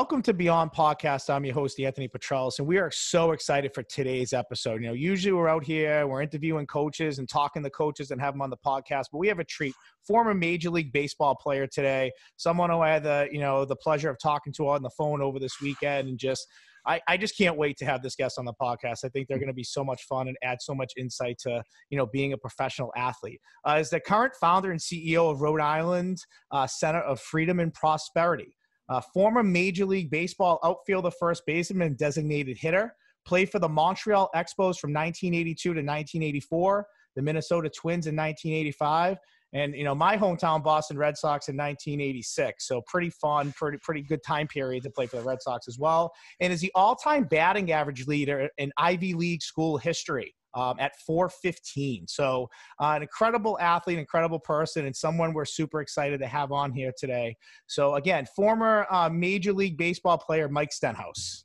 welcome to Beyond Podcast. I'm your host, Anthony Petrellis, and we are so excited for today's episode. You know, usually we're out here, we're interviewing coaches and talking to coaches and have them on the podcast, but we have a treat. Former Major League Baseball player today, someone who I had the, you know, the pleasure of talking to on the phone over this weekend and just I, I just can't wait to have this guest on the podcast. I think they're going to be so much fun and add so much insight to you know being a professional athlete. Uh, is the current founder and CEO of Rhode Island uh, Center of Freedom and Prosperity. Uh, former Major League Baseball outfielder, first baseman, designated hitter. Played for the Montreal Expos from 1982 to 1984, the Minnesota Twins in 1985, and you know my hometown Boston Red Sox in 1986. So pretty fun, pretty pretty good time period to play for the Red Sox as well. And is the all-time batting average leader in Ivy League school history. Um, at 415. So, uh, an incredible athlete, incredible person, and someone we're super excited to have on here today. So, again, former uh, Major League Baseball player Mike Stenhouse.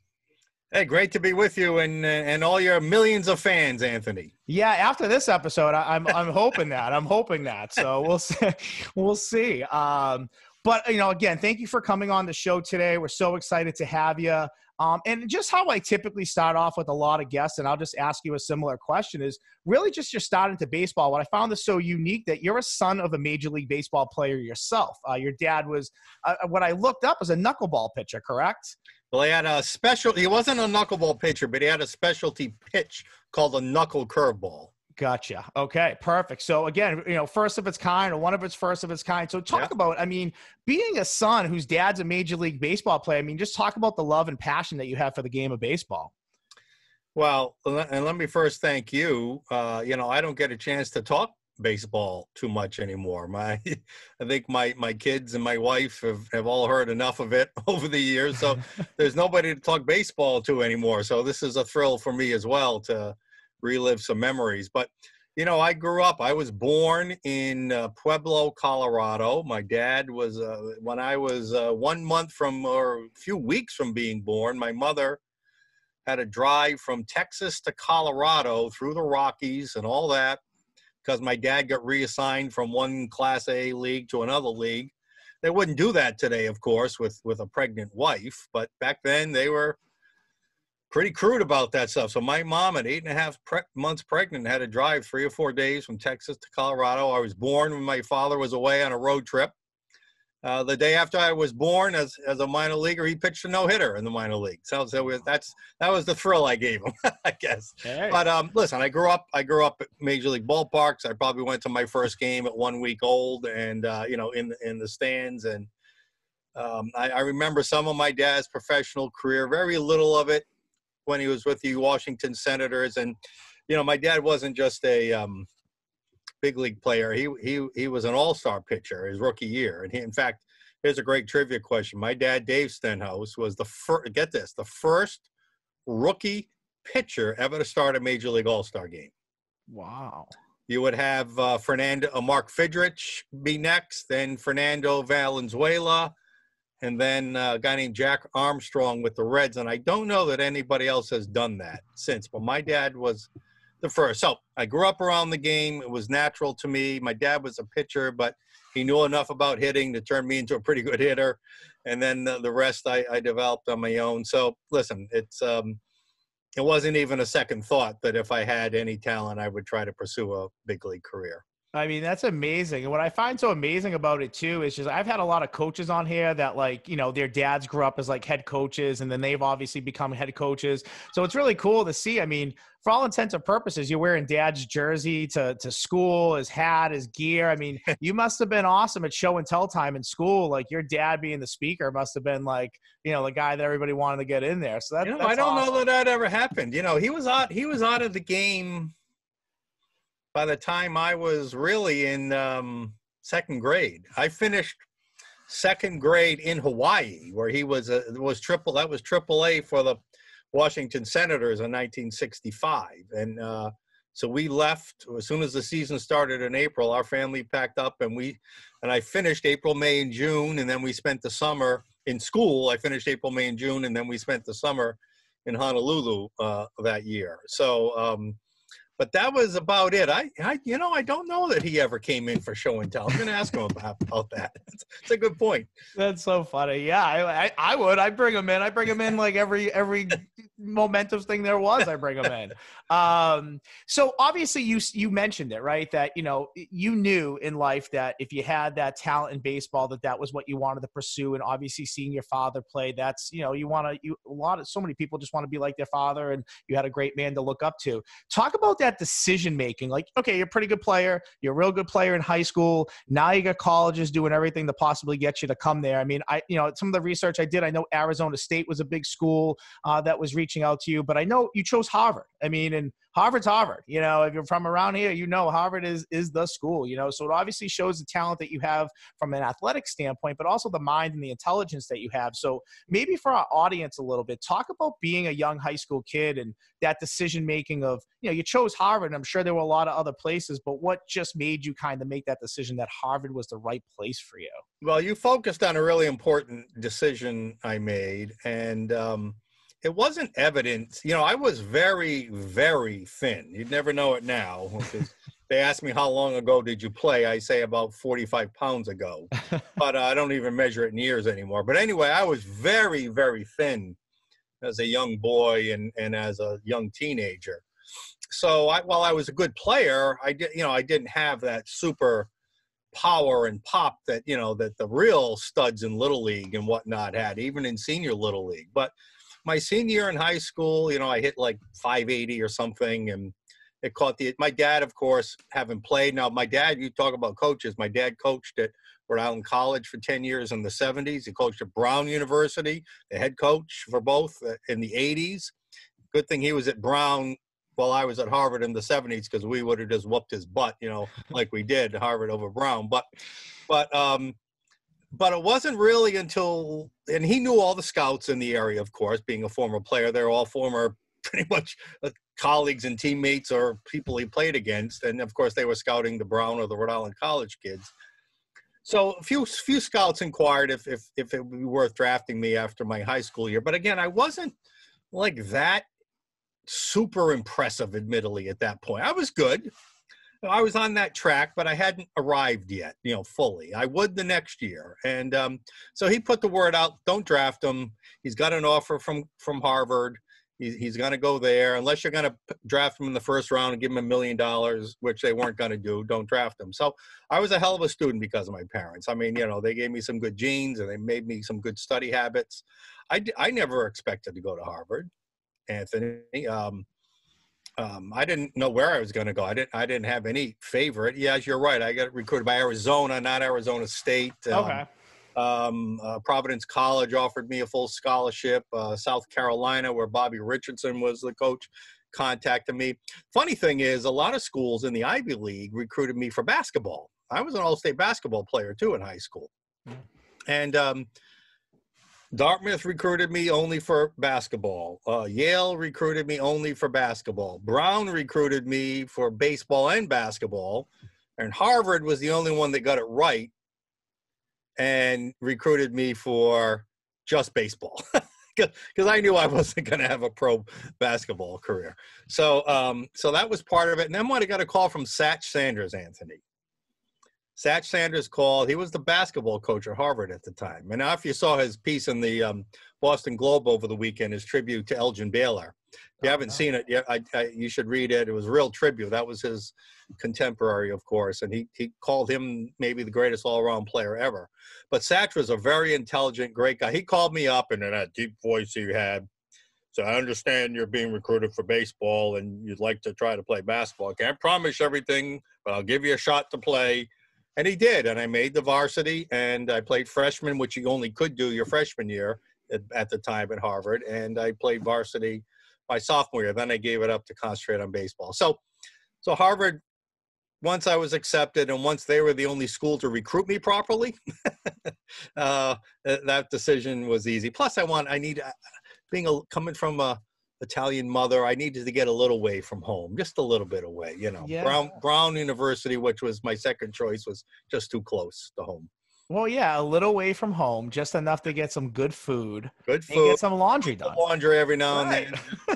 Hey, great to be with you and and all your millions of fans, Anthony. Yeah, after this episode, I, am I'm, I'm hoping that I'm hoping that. So we'll see. We'll see. Um, but you know, again, thank you for coming on the show today. We're so excited to have you. Um, and just how I typically start off with a lot of guests, and I'll just ask you a similar question is really just your start into baseball. What I found is so unique that you're a son of a Major League Baseball player yourself. Uh, your dad was, uh, what I looked up, was a knuckleball pitcher, correct? Well, he had a special. He wasn't a knuckleball pitcher, but he had a specialty pitch called a knuckle curveball. Gotcha. Okay, perfect. So again, you know, first of its kind, or one of its first of its kind. So talk yeah. about, I mean, being a son whose dad's a major league baseball player. I mean, just talk about the love and passion that you have for the game of baseball. Well, and let me first thank you. Uh, you know, I don't get a chance to talk baseball too much anymore. My, I think my my kids and my wife have, have all heard enough of it over the years. So there's nobody to talk baseball to anymore. So this is a thrill for me as well to relive some memories. But you know, I grew up. I was born in uh, Pueblo, Colorado. My dad was uh, when I was uh, one month from or a few weeks from being born. My mother had a drive from Texas to Colorado through the Rockies and all that because my dad got reassigned from one Class A league to another league. They wouldn't do that today, of course, with with a pregnant wife. But back then, they were pretty crude about that stuff. So my mom, at eight and a half pre- months pregnant, had to drive three or four days from Texas to Colorado. I was born when my father was away on a road trip. Uh, the day after I was born, as as a minor leaguer, he pitched a no hitter in the minor league. So, so that's that was the thrill I gave him, I guess. Hey. But um, listen, I grew up I grew up at major league ballparks. I probably went to my first game at one week old, and uh, you know, in in the stands. And um, I, I remember some of my dad's professional career. Very little of it when he was with the Washington Senators, and you know, my dad wasn't just a um, big league player. He he he was an all star pitcher his rookie year, and he, in fact, here's a great trivia question. My dad, Dave Stenhouse, was the first. Get this, the first rookie pitcher ever to start a major league all star game. Wow. You would have uh, Fernando, uh, Mark Fidrych be next, then Fernando Valenzuela, and then uh, a guy named Jack Armstrong with the Reds. And I don't know that anybody else has done that since, but my dad was the first. So I grew up around the game. It was natural to me. My dad was a pitcher, but he knew enough about hitting to turn me into a pretty good hitter. And then the, the rest I, I, developed on my own. So listen, it's um, it wasn't even a second thought that if I had any talent, I would try to pursue a big league career. I mean, that's amazing. And what I find so amazing about it too is just I've had a lot of coaches on here that like, you know, their dads grew up as like head coaches and then they've obviously become head coaches. So it's really cool to see. I mean, for all intents and purposes, you're wearing dad's jersey to, to school, his hat, his gear. I mean, you must have been awesome at show and tell time in school. Like your dad being the speaker must have been like, you know, the guy that everybody wanted to get in there. So that, you know, I don't awesome. know that that ever happened. You know, he was out, he was out of the game by the time I was really in um, second grade. I finished second grade in Hawaii, where he was a, was triple. That was triple A for the Washington Senators in 1965, and uh, so we left as soon as the season started in April. Our family packed up, and we and I finished April, May, and June, and then we spent the summer in school. I finished April, May, and June, and then we spent the summer in Honolulu uh, that year. So. Um, but that was about it. I, I, you know, I don't know that he ever came in for show and tell. I'm to ask him about, about that. It's, it's, a good point. That's so funny. Yeah, I, I, I would. I bring him in. I bring him in like every every momentous thing there was. I bring him in. Um, so obviously you you mentioned it right that you know you knew in life that if you had that talent in baseball that that was what you wanted to pursue, and obviously seeing your father play, that's you know you want to you a lot of so many people just want to be like their father, and you had a great man to look up to. Talk about that that decision making. Like, okay, you're a pretty good player. You're a real good player in high school. Now you got colleges doing everything to possibly get you to come there. I mean, I you know some of the research I did. I know Arizona State was a big school uh, that was reaching out to you, but I know you chose Harvard. I mean, and Harvard's Harvard. You know, if you're from around here, you know Harvard is is the school. You know, so it obviously shows the talent that you have from an athletic standpoint, but also the mind and the intelligence that you have. So maybe for our audience a little bit, talk about being a young high school kid and that decision making of you know you chose Harvard. I'm sure there were a lot of other places, but what just made you kind of make that decision that Harvard was the right place for you? Well, you focused on a really important decision I made, and um, it wasn't evident. You know, I was very, very thin. You'd never know it now. they ask me how long ago did you play? I say about 45 pounds ago, but uh, I don't even measure it in years anymore. But anyway, I was very, very thin as a young boy and, and as a young teenager. So I, while I was a good player, I did, you know, I didn't have that super power and pop that, you know, that the real studs in little league and whatnot had, even in senior little league. But my senior year in high school, you know, I hit like 580 or something, and it caught the. My dad, of course, having played. Now, my dad, you talk about coaches. My dad coached at Rhode Island College for 10 years in the 70s. He coached at Brown University, the head coach for both uh, in the 80s. Good thing he was at Brown while I was at Harvard in the 70s because we would have just whooped his butt, you know, like we did Harvard over Brown. But, but um, but it wasn't really until and he knew all the scouts in the area of course being a former player. They're all former pretty much uh, colleagues and teammates or people he played against. And of course they were scouting the brown or the rhode island college kids. So a few few scouts inquired if if, if it would be worth drafting me after my high school year. But again i wasn't like that super impressive admittedly at that point. I was good I was on that track, but I hadn't arrived yet, you know, fully. I would the next year, and um, so he put the word out: don't draft him. He's got an offer from from Harvard. He's, he's going to go there unless you're going to draft him in the first round and give him a million dollars, which they weren't going to do. Don't draft him. So I was a hell of a student because of my parents. I mean, you know, they gave me some good genes and they made me some good study habits. I I never expected to go to Harvard, Anthony. Um, um, I didn't know where I was going to go. I didn't. I didn't have any favorite. Yes, you're right. I got recruited by Arizona, not Arizona State. Um, okay. Um, uh, Providence College offered me a full scholarship. Uh, South Carolina, where Bobby Richardson was the coach, contacted me. Funny thing is, a lot of schools in the Ivy League recruited me for basketball. I was an all-state basketball player too in high school, mm-hmm. and um, Dartmouth recruited me only for basketball. Uh, Yale recruited me only for basketball. Brown recruited me for baseball and basketball. And Harvard was the only one that got it right and recruited me for just baseball. Because I knew I wasn't going to have a pro basketball career, so um, so that was part of it. And then when I got a call from Satch Sanders, Anthony, Satch Sanders called. He was the basketball coach at Harvard at the time. And if you saw his piece in the um, Boston Globe over the weekend, his tribute to Elgin Baylor. If you oh, haven't seen it yet, I, I, you should read it. It was a real tribute. That was his contemporary, of course, and he, he called him maybe the greatest all-around player ever. But Satch was a very intelligent, great guy. He called me up and in that deep voice he had, so I understand you're being recruited for baseball and you'd like to try to play basketball. I can't promise everything, but I'll give you a shot to play and he did. And I made the varsity and I played freshman, which you only could do your freshman year at, at, the time at Harvard. And I played varsity my sophomore year. Then I gave it up to concentrate on baseball. So, so Harvard, once I was accepted and once they were the only school to recruit me properly, uh, that decision was easy. Plus, I want, I need, uh, being a, coming from a, Italian mother. I needed to get a little away from home, just a little bit away. You know, yeah. Brown Brown University, which was my second choice, was just too close to home. Well, yeah, a little away from home, just enough to get some good food. Good food. get some laundry done. Laundry every now right. and then.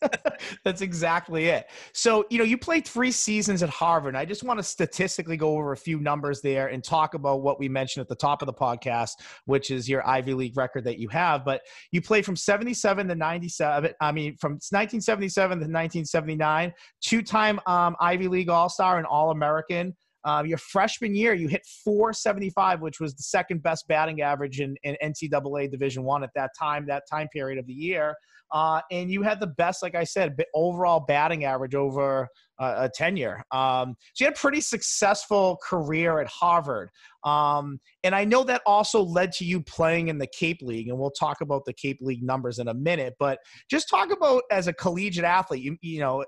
That's exactly it. So, you know, you played three seasons at Harvard. I just want to statistically go over a few numbers there and talk about what we mentioned at the top of the podcast, which is your Ivy League record that you have. But you played from 77 to 97. I mean, from 1977 to 1979, two time um, Ivy League All Star and All American. Um, your freshman year, you hit 475, which was the second best batting average in, in NCAA Division One at that time, that time period of the year. Uh, and you had the best, like I said, overall batting average over uh, a tenure. Um, so you had a pretty successful career at Harvard. Um, and I know that also led to you playing in the Cape League, and we'll talk about the Cape League numbers in a minute. But just talk about as a collegiate athlete, you, you know,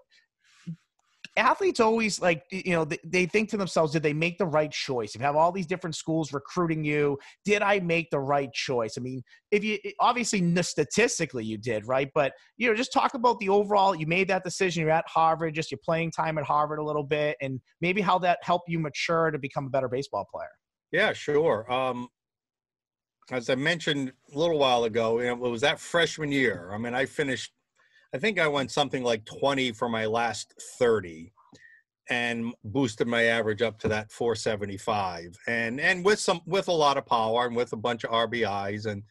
athletes always like you know they, think to themselves did they make the right choice? If you have all these different schools recruiting you did i make the right choice? I mean if you obviously statistically you did right? But you know just talk about the overall you made that decision you're at harvard just your playing time at harvard a little bit and maybe how that helped you mature to become a better baseball player. Yeah sure. Um as i mentioned a little while ago it was that freshman year. I mean i finished I think I went something like 20 for my last 30 and boosted my average up to that 475 and and with some with a lot of power and with a bunch of RBIs and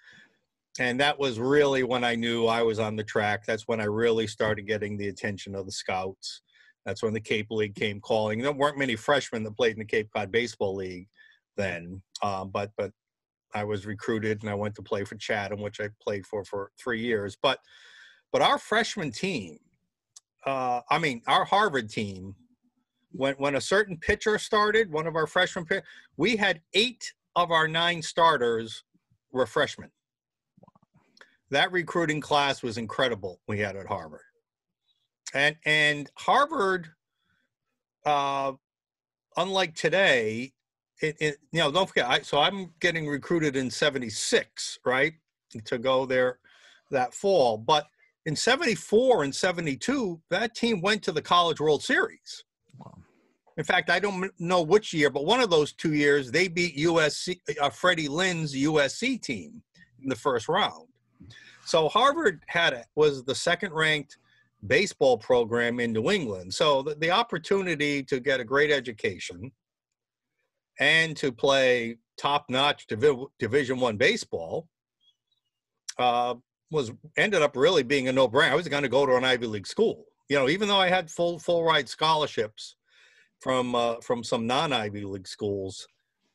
and that was really when I knew I was on the track. That's when I really started getting the attention of the scouts. That's when the Cape League came calling. There weren't many freshmen that played in the Cape Cod Baseball League then, um, but but I was recruited and I went to play for Chatham, which I played for for three years. But but our freshman team, uh, I mean, our Harvard team, when when a certain pitcher started, one of our freshman we had eight of our nine starters were freshmen. That recruiting class was incredible. We had at Harvard, and and Harvard, uh, unlike today, it, it you know don't forget. I, so I'm getting recruited in '76, right, to go there that fall, but in 74 and 72, that team went to the College World Series. Wow. In fact, I don't know which year, but one of those two years, they beat USC, uh, Freddie Lynn's USC team in the first round. So Harvard had a, was the second ranked baseball program in New England. So the, the opportunity to get a great education and to play top notch Divi- Division One baseball uh, was ended up really being a no-brainer. I was going to go to an Ivy League school. You know, even though I had full full ride scholarships from uh, from some non-Ivy League schools,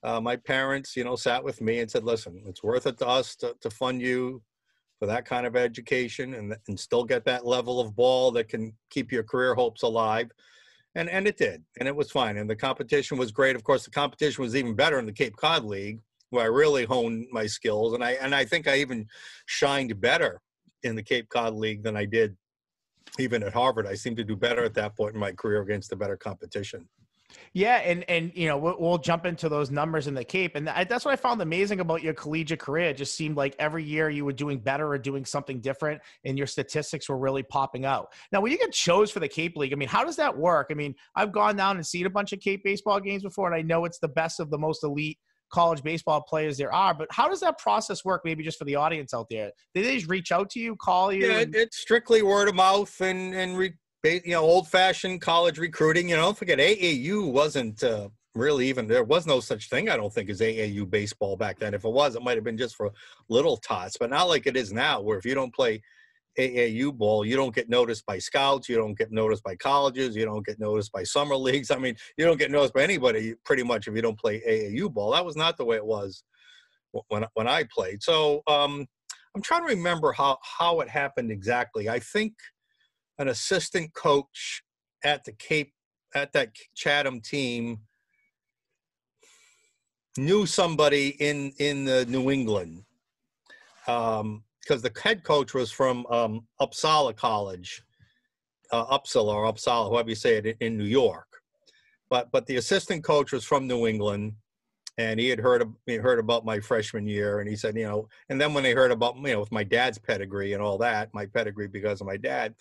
uh, my parents, you know, sat with me and said, "Listen, it's worth it to us to, to fund you for that kind of education and and still get that level of ball that can keep your career hopes alive." And and it did, and it was fine. And the competition was great. Of course, the competition was even better in the Cape Cod League where I really honed my skills, and I and I think I even shined better in the Cape Cod League than I did even at Harvard. I seemed to do better at that point in my career against the better competition. Yeah, and and you know we'll, we'll, jump into those numbers in the Cape, and that's what I found amazing about your collegiate career. It just seemed like every year you were doing better or doing something different, and your statistics were really popping out. Now, when you get chose for the Cape League, I mean, how does that work? I mean, I've gone down and seen a bunch of Cape baseball games before, and I know it's the best of the most elite college baseball players there are. But how does that process work? Maybe just for the audience out there, they just reach out to you, call you? Yeah, and- it's strictly word of mouth and and re, you know old fashioned college recruiting. You know, don't forget AAU wasn't. Uh, really even there was no such thing i don't think as aau baseball back then if it was it might have been just for little tots but not like it is now where if you don't play AAU ball, you don't get noticed by scouts, you don't get noticed by colleges, you don't get noticed by summer leagues. I mean, you don't get noticed by anybody pretty much if you don't play AAU ball. That was not the way it was when when I played. So um, I'm trying to remember how how it happened exactly. I think an assistant coach at the Cape at that Chatham team knew somebody in in the New England. Um, because the head coach was from um, Uppsala College, uh, Uppsala or Uppsala, however you say it, in New York. But but the assistant coach was from New England, and he had heard he heard about my freshman year, and he said, you know, and then when they heard about you know with my dad's pedigree and all that, my pedigree because of my dad,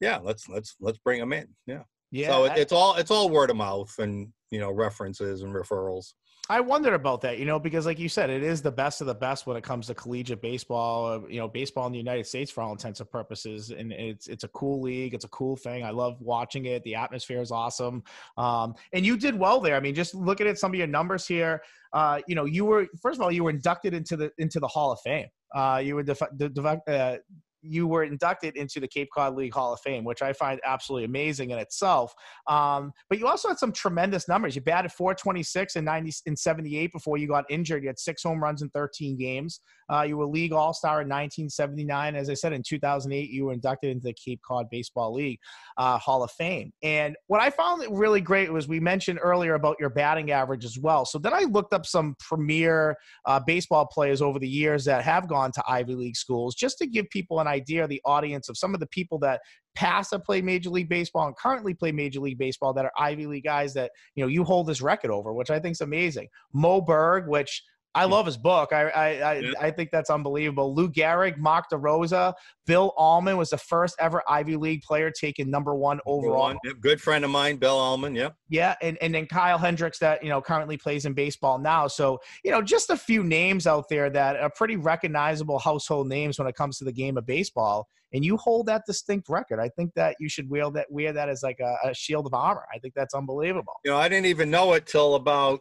yeah, let's let's let's bring him in, yeah. Yeah. So it, it's all it's all word of mouth and you know references and referrals. I wondered about that, you know, because like you said, it is the best of the best when it comes to collegiate baseball. Uh, you know, baseball in the United States for all intents and purposes, and it's it's a cool league. It's a cool thing. I love watching it. The atmosphere is awesome, um, and you did well there. I mean, just looking at some of your numbers here, uh, you know, you were first of all you were inducted into the into the Hall of Fame. Uh, you were def- de- uh, you were inducted into the Cape Cod League Hall of Fame, which I find absolutely amazing in itself. Um, but you also had some tremendous numbers. You batted 426 in 90 in 78 before you got injured. You had six home runs in 13 games. Uh, you were league all star in 1979. As I said, in 2008, you were inducted into the Cape Cod Baseball League uh, Hall of Fame. And what I found really great was we mentioned earlier about your batting average as well. So then I looked up some premier uh, baseball players over the years that have gone to Ivy League schools just to give people an idea, the audience of some of the people that past that play Major League Baseball and currently play Major League Baseball that are Ivy League guys that you know you hold this record over, which I think is amazing. Moe Berg, which I love his book. I I I, yeah. I, think that's unbelievable. Lou Gehrig, Mark DeRosa, Bill Almon was the first ever Ivy League player taken number one overall. Yep. Good friend of mine, Bill Almon. Yep. Yeah, and and then Kyle Hendricks that you know currently plays in baseball now. So you know just a few names out there that are pretty recognizable household names when it comes to the game of baseball. And you hold that distinct record. I think that you should wear that wear that as like a, a shield of armor. I think that's unbelievable. You know, I didn't even know it till about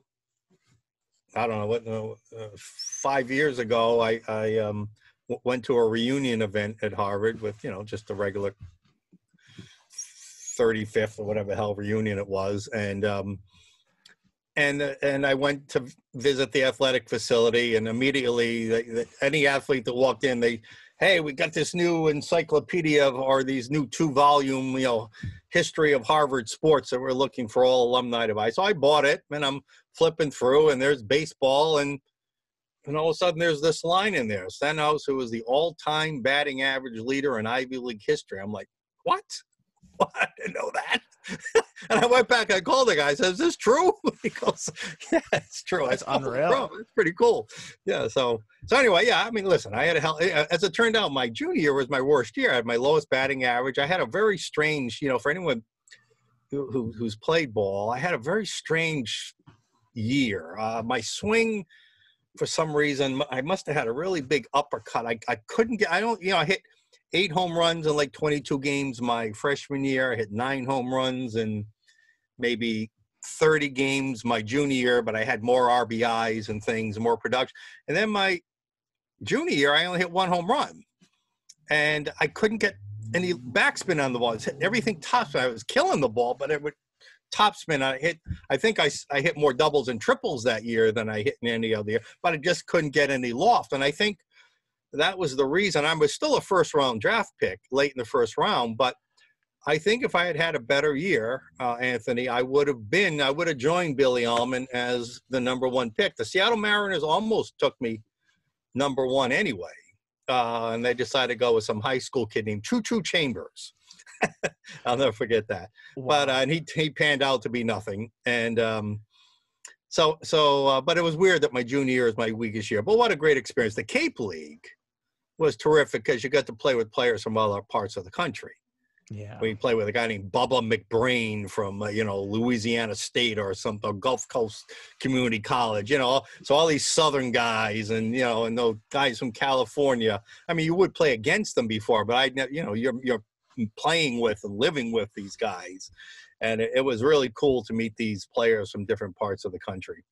I don't know what uh, five years ago, I, I um, w- went to a reunion event at Harvard with you know just a regular 35th or whatever hell reunion it was, and um, and and I went to visit the athletic facility, and immediately any athlete that walked in, they hey, we got this new encyclopedia of, or these new two volume, you know, history of Harvard sports that we're looking for all alumni to buy. So I bought it and I'm flipping through and there's baseball and and all of a sudden there's this line in there. Stenhouse, who was the all-time batting average leader in Ivy League history. I'm like, what? I didn't know that. and I went back, I called the guy, I said, Is this true? he goes, Yeah, it's true. It's unreal. Bro, it's pretty cool. Yeah. So so anyway, yeah, I mean, listen, I had a hell eh, as it turned out, my junior year was my worst year. I had my lowest batting average. I had a very strange, you know, for anyone who, who who's played ball, I had a very strange year. Uh, my swing for some reason, I must have had a really big uppercut. I, I couldn't get, I don't, you know, I hit eight home runs in like 22 games my freshman year. I hit nine home runs in maybe 30 games my junior year, but I had more RBIs and things, more production. And then my junior year, I only hit one home run. And I couldn't get any backspin on the ball. Everything topspin. I was killing the ball, but it would topspin. I hit. I think I, I hit more doubles and triples that year than I hit in any other year. But I just couldn't get any loft. And I think that was the reason I was still a first round draft pick late in the first round. But I think if I had had a better year, uh, Anthony, I would have been, I would have joined Billy Almon as the number one pick. The Seattle Mariners almost took me number one anyway. Uh, and they decided to go with some high school kid named Choo Choo Chambers. I'll never forget that. Wow. But uh, and he he panned out to be nothing. And um, so so, uh, but it was weird that my junior year is my weakest year. But what a great experience! The Cape League was terrific because you got to play with players from other parts of the country. Yeah, we play with a guy named Bubba McBrain from uh, you know Louisiana State or some Gulf Coast Community College. You know, so all these Southern guys and you know and those guys from California. I mean, you would play against them before, but I, you know, you're you're playing with and living with these guys, and it, it was really cool to meet these players from different parts of the country.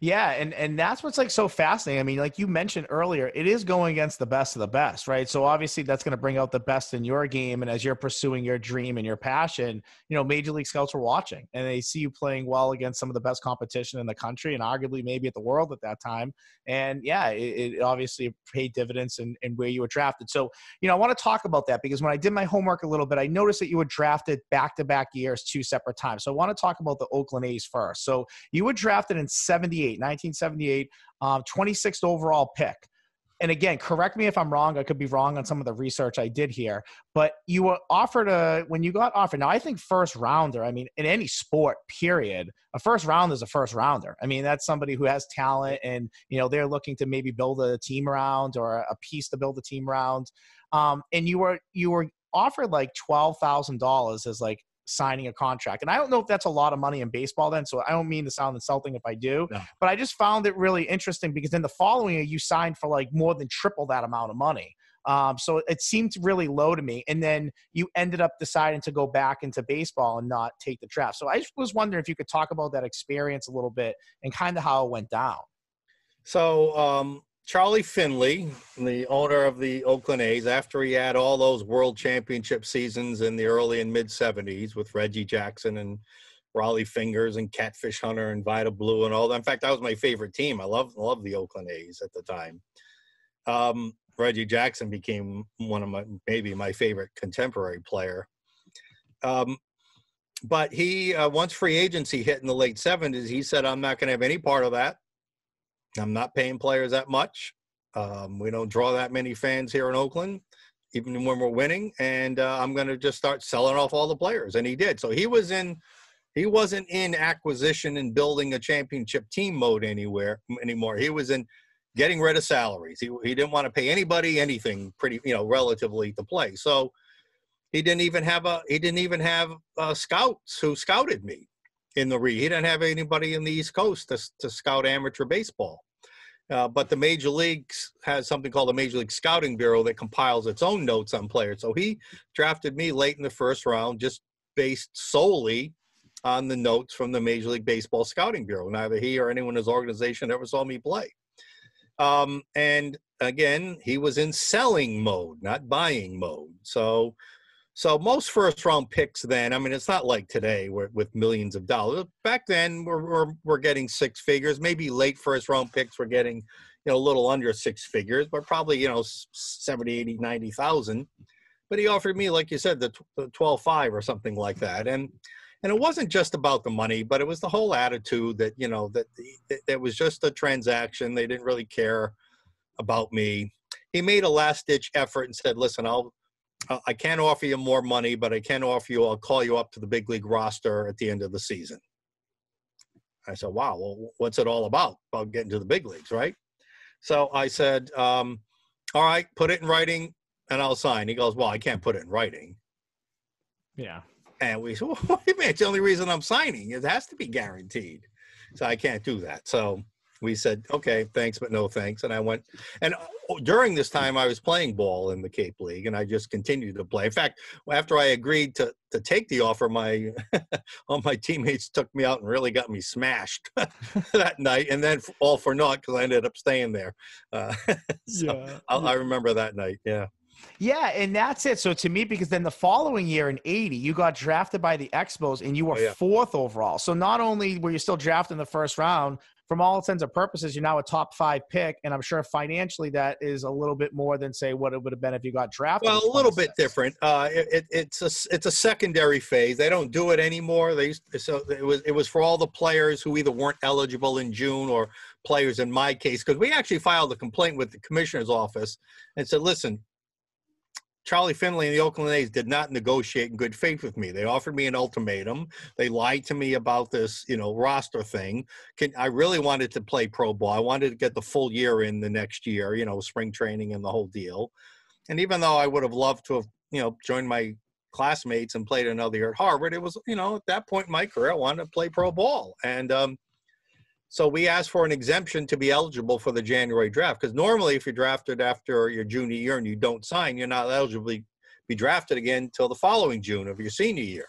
Yeah, and and that's what's like so fascinating. I mean, like you mentioned earlier, it is going against the best of the best, right? So obviously that's going to bring out the best in your game and as you're pursuing your dream and your passion, you know, major league scouts are watching and they see you playing well against some of the best competition in the country and arguably maybe at the world at that time. And yeah, it, it obviously paid dividends in, in where you were drafted. So, you know, I want to talk about that because when I did my homework a little bit, I noticed that you were drafted back-to-back years two separate times. So I want to talk about the Oakland A's first. So you were drafted in 78 1978, um, 26th overall pick. And again, correct me if I'm wrong. I could be wrong on some of the research I did here, but you were offered a when you got offered. Now, I think first rounder. I mean, in any sport, period, a first round is a first rounder. I mean, that's somebody who has talent, and you know they're looking to maybe build a team around or a piece to build a team around. Um, and you were you were offered like twelve thousand dollars as like signing a contract. And I don't know if that's a lot of money in baseball then, so I don't mean to sound insulting if I do, No. but I just found it really interesting because in the following year, you signed for like more than triple that amount of money. Um, so it seemed really low to me. And then you ended up deciding to go back into baseball and not take the draft. So I just was wondering if you could talk about that experience a little bit and kind of how it went down. So um, Charlie Finley, the owner of the Oakland A's, after he had all those World Championship seasons in the early and mid '70s with Reggie Jackson and Rollie Fingers and Catfish Hunter and Vida Blue and all that. In fact, that was my favorite team. I love love the Oakland A's at the time. Um, Reggie Jackson became one of my maybe my favorite contemporary player. Um, but he uh, once free agency hit in the late 70s, he said, "I'm not going to have any part of that. I'm not paying players that much. Um, we don't draw that many fans here in Oakland, even when we're winning. And uh, I'm going to just start selling off all the players." And he did. So he was in. He wasn't in acquisition and building a championship team mode anywhere anymore. He was in getting rid of salaries. He, he didn't want to pay anybody anything pretty, you know, relatively to play. So he didn't even have a he didn't even have uh, scouts who scouted me in the. He didn't have anybody in the East Coast to to scout amateur baseball. Uh, but the major leagues has something called the Major League Scouting Bureau that compiles its own notes on players. So he drafted me late in the first round, just based solely on the notes from the Major League Baseball Scouting Bureau. Neither he or anyone in his organization ever saw me play. Um, and again, he was in selling mode, not buying mode. So, so most first round picks then, I mean, it's not like today with millions of dollars. Back then, we're, we're, we're getting six figures. Maybe late first round picks were getting, you know, a little under six figures, but probably, you know, 70, 80, 90,000. But he offered me, like you said, the, the 12 5 or something like that. And, and it wasn't just about the money, but it was the whole attitude that you know that it was just a transaction. They didn't really care about me. He made a last ditch effort and said, "Listen, I'll I can't offer you more money, but I can offer you. I'll call you up to the big league roster at the end of the season." I said, "Wow, well, what's it all about? About getting to the big leagues, right?" So I said, um, "All right, put it in writing, and I'll sign." He goes, "Well, I can't put it in writing." Yeah. And we said, well, you mean? It's the only reason I'm signing. It has to be guaranteed. So I can't do that. So we said, okay, thanks, but no thanks. And I went, and uh, during this time, I was playing ball in the Cape League, and I just continued to play. In fact, after I agreed to to take the offer, my all my teammates took me out and really got me smashed that night, and then all for naught because I ended up staying there. Uh, so Yeah. I, I remember that night. Yeah. Yeah, and that's it. So to me, because then the following year in '80, you got drafted by the Expos, and you were Oh, yeah. fourth overall. So not only were you still drafted in the first round, from all intents and purposes, you're now a top five pick, and I'm sure financially that is a little bit more than say what it would have been if you got drafted. Well, a little bit different. Uh, it, it, it's a it's a secondary phase. They don't do it anymore. They used so it was it was for all the players who either weren't eligible in June or players in my case because we actually filed a complaint with the commissioner's office and said, listen. Charlie Finley and the Oakland A's did not negotiate in good faith with me. They offered me an ultimatum. They lied to me about this, you know, roster thing. Can, I really wanted to play pro ball. I wanted to get the full year in the next year, you know, spring training and the whole deal. And even though I would have loved to have, you know, joined my classmates and played another year at Harvard, it was, you know, at that point in my career, I wanted to play pro ball. And um, so we asked for an exemption to be eligible for the January draft. Because normally, if you're drafted after your junior year and you don't sign, you're not eligible to be drafted again until the following June of your senior year.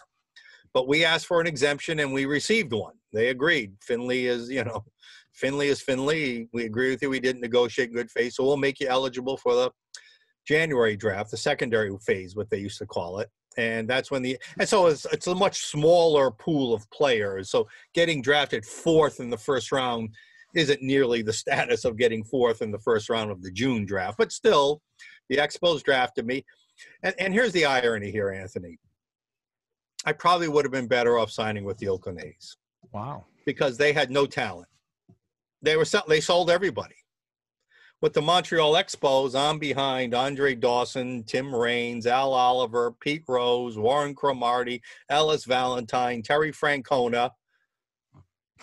But we asked for an exemption and we received one. They agreed. Finley is, you know, Finley is Finley. We agree with you. We didn't negotiate in good faith. So we'll make you eligible for the January draft, the secondary phase, what they used to call it. And that's when the and so it's it's a much smaller pool of players. So getting drafted fourth in the first round isn't nearly the status of getting fourth in the first round of the June draft. But still, the Expos drafted me. And, and here's the irony here, Anthony. I probably would have been better off signing with the Oakland A's Wow. because they had no talent. They were they sold everybody. With the Montreal Expos, I'm behind Andre Dawson, Tim Raines, Al Oliver, Pete Rose, Warren Cromartie, Ellis Valentine, Terry Francona.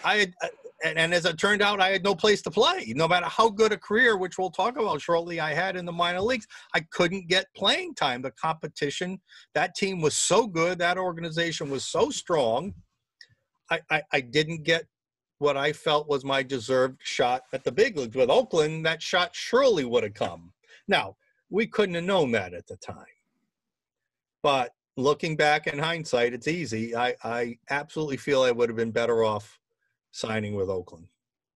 I had, uh, and, and, as it turned out, I had no place to play. No matter how good a career, which we'll talk about shortly, I had in the minor leagues, I couldn't get playing time. The competition, that team was so good, that organization was so strong. I, I, I didn't get what I felt was my deserved shot at the big leagues. With Oakland, that shot surely would have come. Now, we couldn't have known that at the time. But looking back in hindsight, it's easy. I, I absolutely feel I would have been better off signing with Oakland.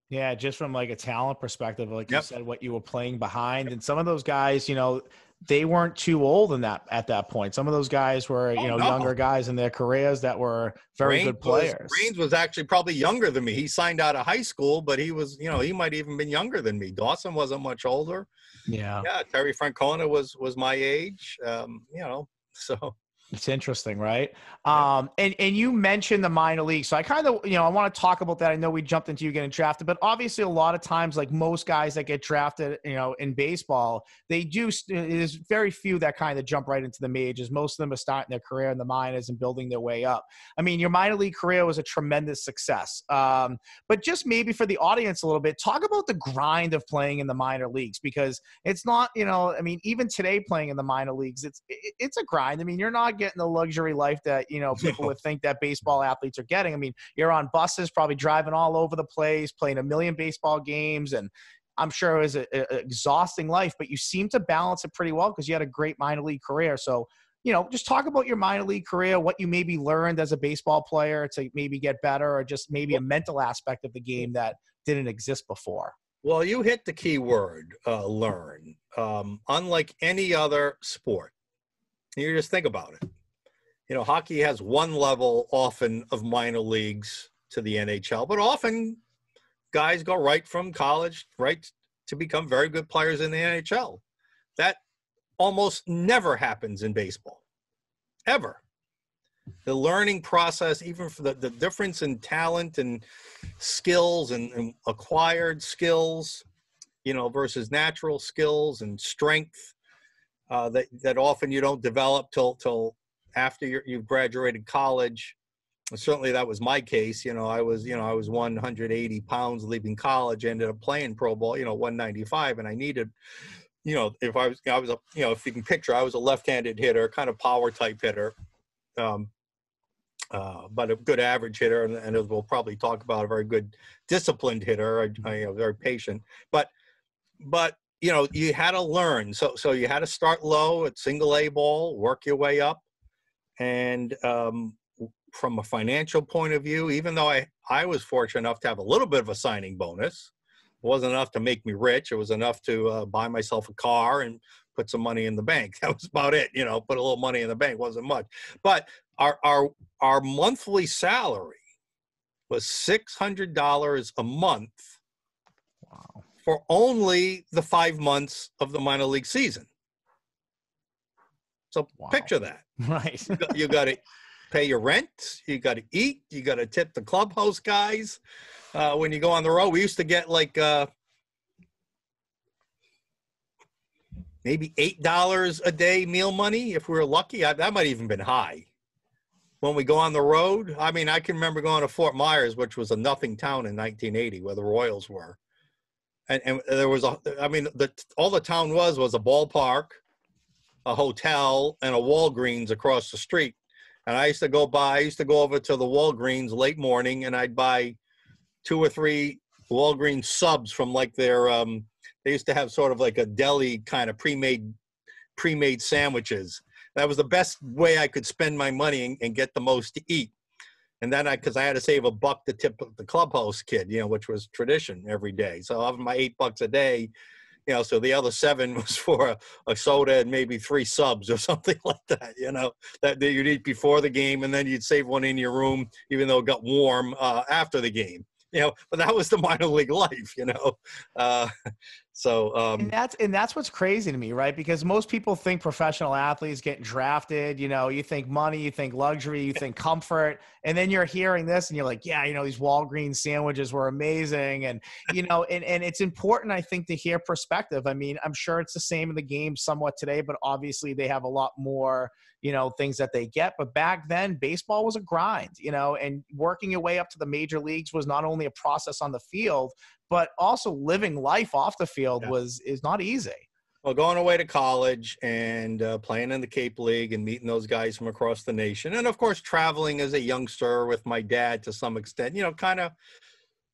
Yeah, just from like a talent perspective, like yep. you said, what you were playing behind, and some of those guys, you know, they weren't too old in that at that point. Some of those guys were, oh, you know, no. younger guys in their careers that were very Raines good players. Was, Raines was actually probably younger than me. He signed out of high school, but he was, you know, he might even been younger than me. Dawson wasn't much older. Yeah. Yeah. Terry Francona was was my age. Um, you know, so it's interesting, right? Um, and and you mentioned the minor league, so I kind of you know I want to talk about that. I know we jumped into you getting drafted, but obviously a lot of times, like most guys that get drafted, you know, in baseball, they do. There's very few that kind of jump right into the majors. Most of them are starting their career in the minors and building their way up. I mean, your minor league career was a tremendous success, um, but just maybe for the audience a little bit, talk about the grind of playing in the minor leagues because it's not, you know, I mean, even today playing in the minor leagues, it's it's a grind. I mean, you're not getting the luxury life that you know people would think that baseball athletes are getting. I mean, you're on buses, probably driving all over the place, playing a million baseball games, and I'm sure it was an exhausting life. But you seem to balance it pretty well because you had a great minor league career. So you know, just talk about your minor league career, what you maybe learned as a baseball player to maybe get better, or just maybe a mental aspect of the game that didn't exist before. Well, you hit the key word, uh, learn. Um, unlike any other sport, you just think about it you know, hockey has one level often of minor leagues to the NHL, but often guys go right from college right to become very good players in the NHL. That almost never happens in baseball, ever. The learning process, even for the, the difference in talent and skills and, and acquired skills, you know, versus natural skills and strength uh, that that often you don't develop till till after you've graduated college certainly that was my case you know i was you know i was 180 pounds leaving college ended up playing pro ball you know 195 and i needed you know if i was i was a you know if you can picture i was a left-handed hitter kind of power type hitter um uh, but a good average hitter, and, and we'll probably talk about a very good disciplined hitter, I, I, you know, very patient. But, but you know, you had to learn. So, so you had to start low at single A ball, work your way up, and um, from a financial point of view, even though I, I was fortunate enough to have a little bit of a signing bonus, it wasn't enough to make me rich. It was enough to uh, buy myself a car and put some money in the bank. That was about it. You know, put a little money in the bank wasn't much. But our our our monthly salary was six hundred dollars a month. Wow. For only the five months of the minor league season. So wow. picture that. Right. you, got, to pay your rent. You got to eat. You got to tip the clubhouse guys. Uh, when you go on the road, we used to get like uh, maybe eight dollars a day meal money if we were lucky. I, that might even been high. When we go on the road, I mean, I can remember going to Fort Myers, which was a nothing town in 1980, where the Royals were, and, and there was a. I mean, the all the town was was a ballpark a hotel and a Walgreens across the street. And I used to go by, I used to go over to the Walgreens late morning and I'd buy two or three Walgreens subs from like their, um, they used to have sort of like a deli kind of pre-made, pre-made sandwiches. That was the best way I could spend my money and, and get the most to eat. And then I, cause I had to save a buck to tip the clubhouse kid, you know, which was tradition every day. So of my eight bucks a day, you know, so the other seven was for a, a, soda and maybe three subs or something like that, you know, that, that you'd eat before the game and then you'd save one in your room, even though it got warm uh, after the game, you know, but that was the minor league life, you know. Uh, So um, and that's and that's what's crazy to me, right? Because most people think professional athletes getting drafted, you know, you think money, you think luxury, you think comfort, and then you're hearing this and you're like, yeah, you know, these Walgreens sandwiches were amazing, and you know, and and it's important, I think, to hear perspective. I mean, I'm sure it's the same in the game somewhat today, but obviously they have a lot more, you know, things that they get. But back then, baseball was a grind, you know, and working your way up to the major leagues was not only a process on the field, but also living life off the field yeah. was is not easy. Well, going away to college and uh, playing in the Cape League and meeting those guys from across the nation, and of course traveling as a youngster with my dad to some extent, you know, kind of,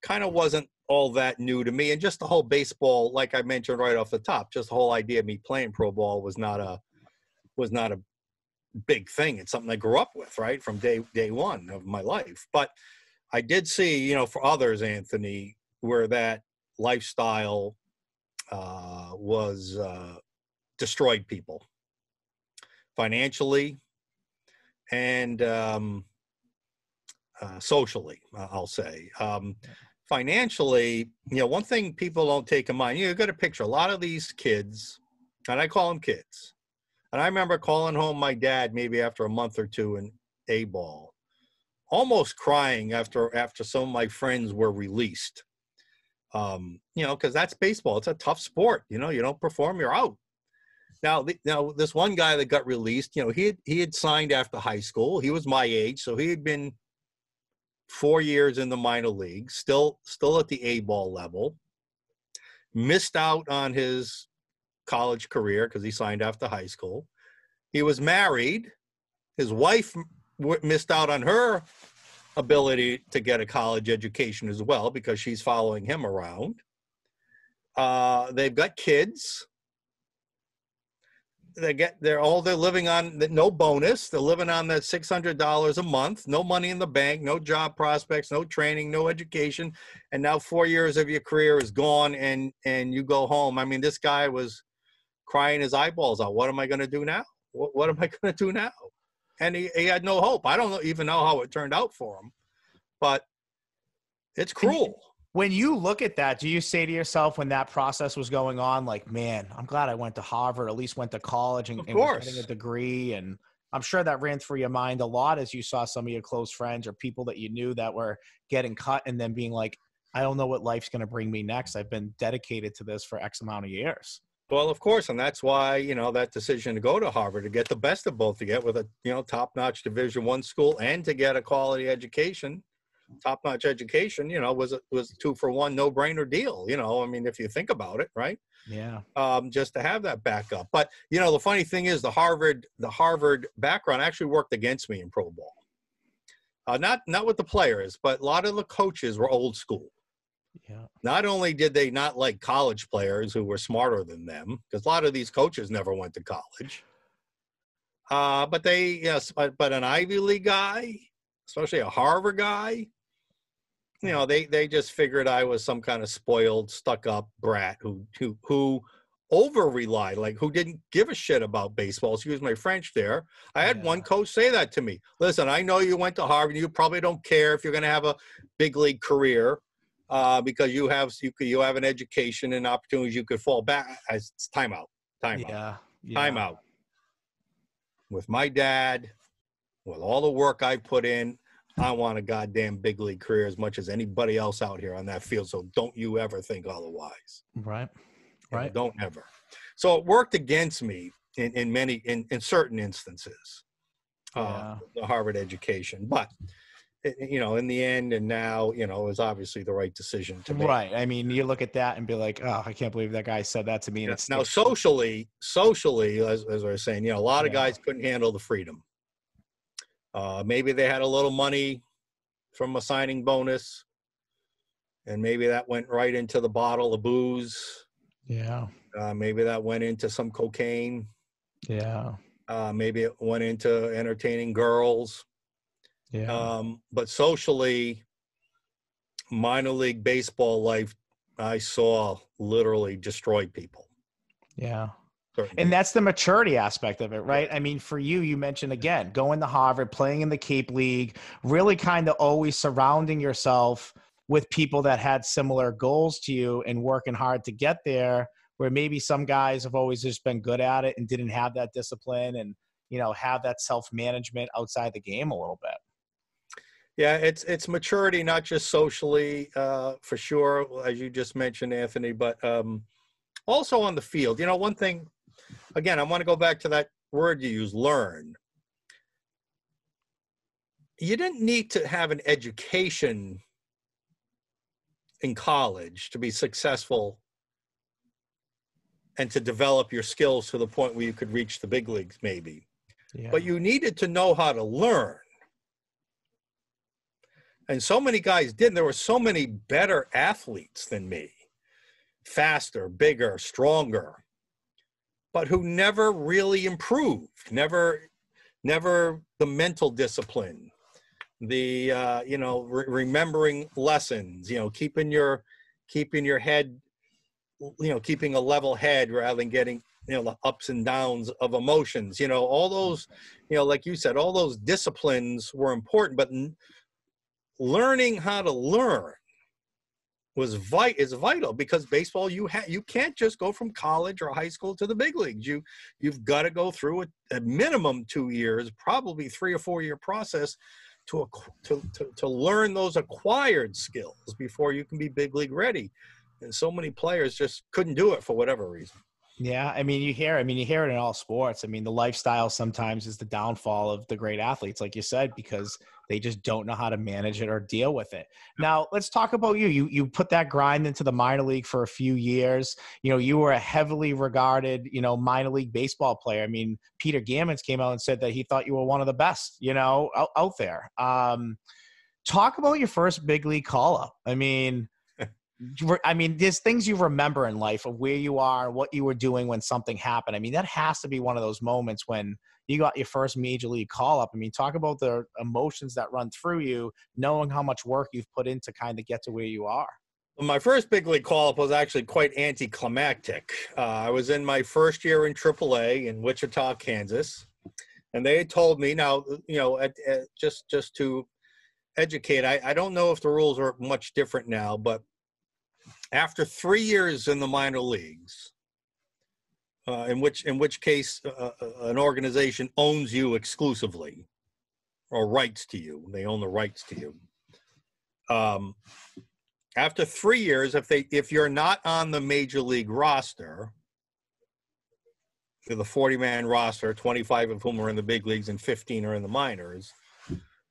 kind of wasn't all that new to me. And just the whole baseball, like I mentioned right off the top, just the whole idea of me playing pro ball was not a, was not a big thing. It's something I grew up with, right, from day day one of my life. But I did see, you know, for others, Anthony, where that lifestyle uh, was uh, destroyed people financially and um, uh, socially, I'll say. Um, financially, you know, one thing people don't take in mind, you got a picture a lot of these kids, and I call them kids. And I remember calling home my dad maybe after a month or two in A ball, almost crying after after some of my friends were released um, you know, because that's baseball. It's a tough sport. You know, you don't perform, you're out. Now, the, now this one guy that got released, you know, he had, he had signed after high school. He was my age, so he had been four years in the minor league, still still at the A ball level. Missed out on his college career because he signed after high school. He was married. His wife missed out on her ability to get a college education as well because she's following him around. Uh, they've got kids. They get they're all they're living on no bonus. They're living on that six hundred dollars a month, no money in the bank, no job prospects, no training, no education, and now four years of your career is gone, and and you go home. I mean, this guy was crying his eyeballs out. What am I going to do now? What, what am I going to do now? And he, he had no hope. I don't even know how it turned out for him, but it's cruel. When you look at that, do you say to yourself when that process was going on, like, man, I'm glad I went to Harvard, at least went to college and, and getting a degree. And I'm sure that ran through your mind a lot as you saw some of your close friends or people that you knew that were getting cut and then being like, I don't know what life's going to bring me next. I've been dedicated to this for X amount of years. Well, of course, and that's why you know that decision to go to Harvard to get the best of both, to get with a you know top-notch Division One school, and to get a quality education, top-notch education, you know, was a, was two for one, no-brainer deal. You know, I mean, if you think about it, right? Yeah. Um, just to have that backup, but you know, the funny thing is, the Harvard the Harvard background actually worked against me in pro ball. Uh, not not with the players, but a lot of the coaches were old school. Yeah. Not only did they not like college players who were smarter than them, because a lot of these coaches never went to college. Uh, but they, yes, but, but an Ivy League guy, especially a Harvard guy, you know, they they just figured I was some kind of spoiled, stuck up brat who who who over relied, like who didn't give a shit about baseball. Excuse my French there. I had yeah. one coach say that to me. Listen, I know you went to Harvard. You probably don't care if you're going to have a big league career uh, because you have you could, you have an education and opportunities you could fall back as timeout, timeout, yeah, yeah. timeout. With my dad, with all the work I put in, I want a goddamn big league career as much as anybody else out here on that field. So don't you ever think otherwise. Right. Right. You don't ever. So it worked against me in, in many in, in certain instances. Uh, yeah. the Harvard education, but you know, in the end and now, you know, is obviously the right decision to make. Right. I mean, you look at that and be like, oh, I can't believe that guy said that to me. Yeah. It's now, socially, socially, as, as I was saying, you know, a lot of yeah. guys couldn't handle the freedom. Uh, maybe they had a little money from a signing bonus, and maybe that went right into the bottle of booze. Yeah. Uh, maybe that went into some cocaine. Yeah. Uh, maybe it went into entertaining girls yeah. Um, but socially, minor league baseball life, I saw literally destroy people. Yeah. Certainly. And that's the maturity aspect of it, right? I mean, for you, you mentioned again, going to Harvard, playing in the Cape League, really kind of always surrounding yourself with people that had similar goals to you and working hard to get there where maybe some guys have always just been good at it and didn't have that discipline and you know have that self-management outside the game a little bit yeah it's it's maturity not just socially uh, for sure as you just mentioned anthony but um, also on the field. You know one thing again i want to go back to that word you use learn. You didn't need to have an education in college to be successful and to develop your skills to the point where you could reach the big leagues maybe. Yeah. but you needed to know how to learn and so many guys didn't. There were so many better athletes than me. Faster bigger stronger. But who never really improved. Never never the mental discipline. The uh, you know re- remembering lessons you know keeping your keeping your head you know keeping a level head rather than getting you know the ups and downs of emotions. You know all those you know like you said all those disciplines were important but learning how to learn was vit is vital because baseball you have you can't just go from college or high school to the big leagues you you've got to go through a, a minimum two years probably three or four year process to, to, to, to learn those acquired skills before you can be big league ready. And so many players just couldn't do it for whatever reason. Yeah, I mean, you hear, I mean, you hear it in all sports. I mean, the lifestyle sometimes is the downfall of the great athletes, like you said, because they just don't know how to manage it or deal with it. Now, let's talk about you. You you put that grind into the minor league for a few years. You know, you were a heavily regarded, you know, minor league baseball player. I mean, Peter Gammons came out and said that he thought you were one of the best, you know, out, out there. Um, talk about your first big league call up. I mean, I mean, there's things you remember in life of where you are, what you were doing when something happened. I mean, that has to be one of those moments when you got your first major league call up. I mean, talk about the emotions that run through you, knowing how much work you've put in to kind of get to where you are. My first big league call up was actually quite anticlimactic. Uh, I was in my first year in AAA in Wichita, Kansas, and they told me now, you know, at, at just just to educate. I, I don't know if the rules are much different now, but after three years in the minor leagues, uh, in which in which case uh, uh, an organization owns you exclusively or rights to you, they own the rights to you. Um, after three years, if they if you're not on the major league roster, the 40 man roster, 25 of whom are in the big leagues and 15 are in the minors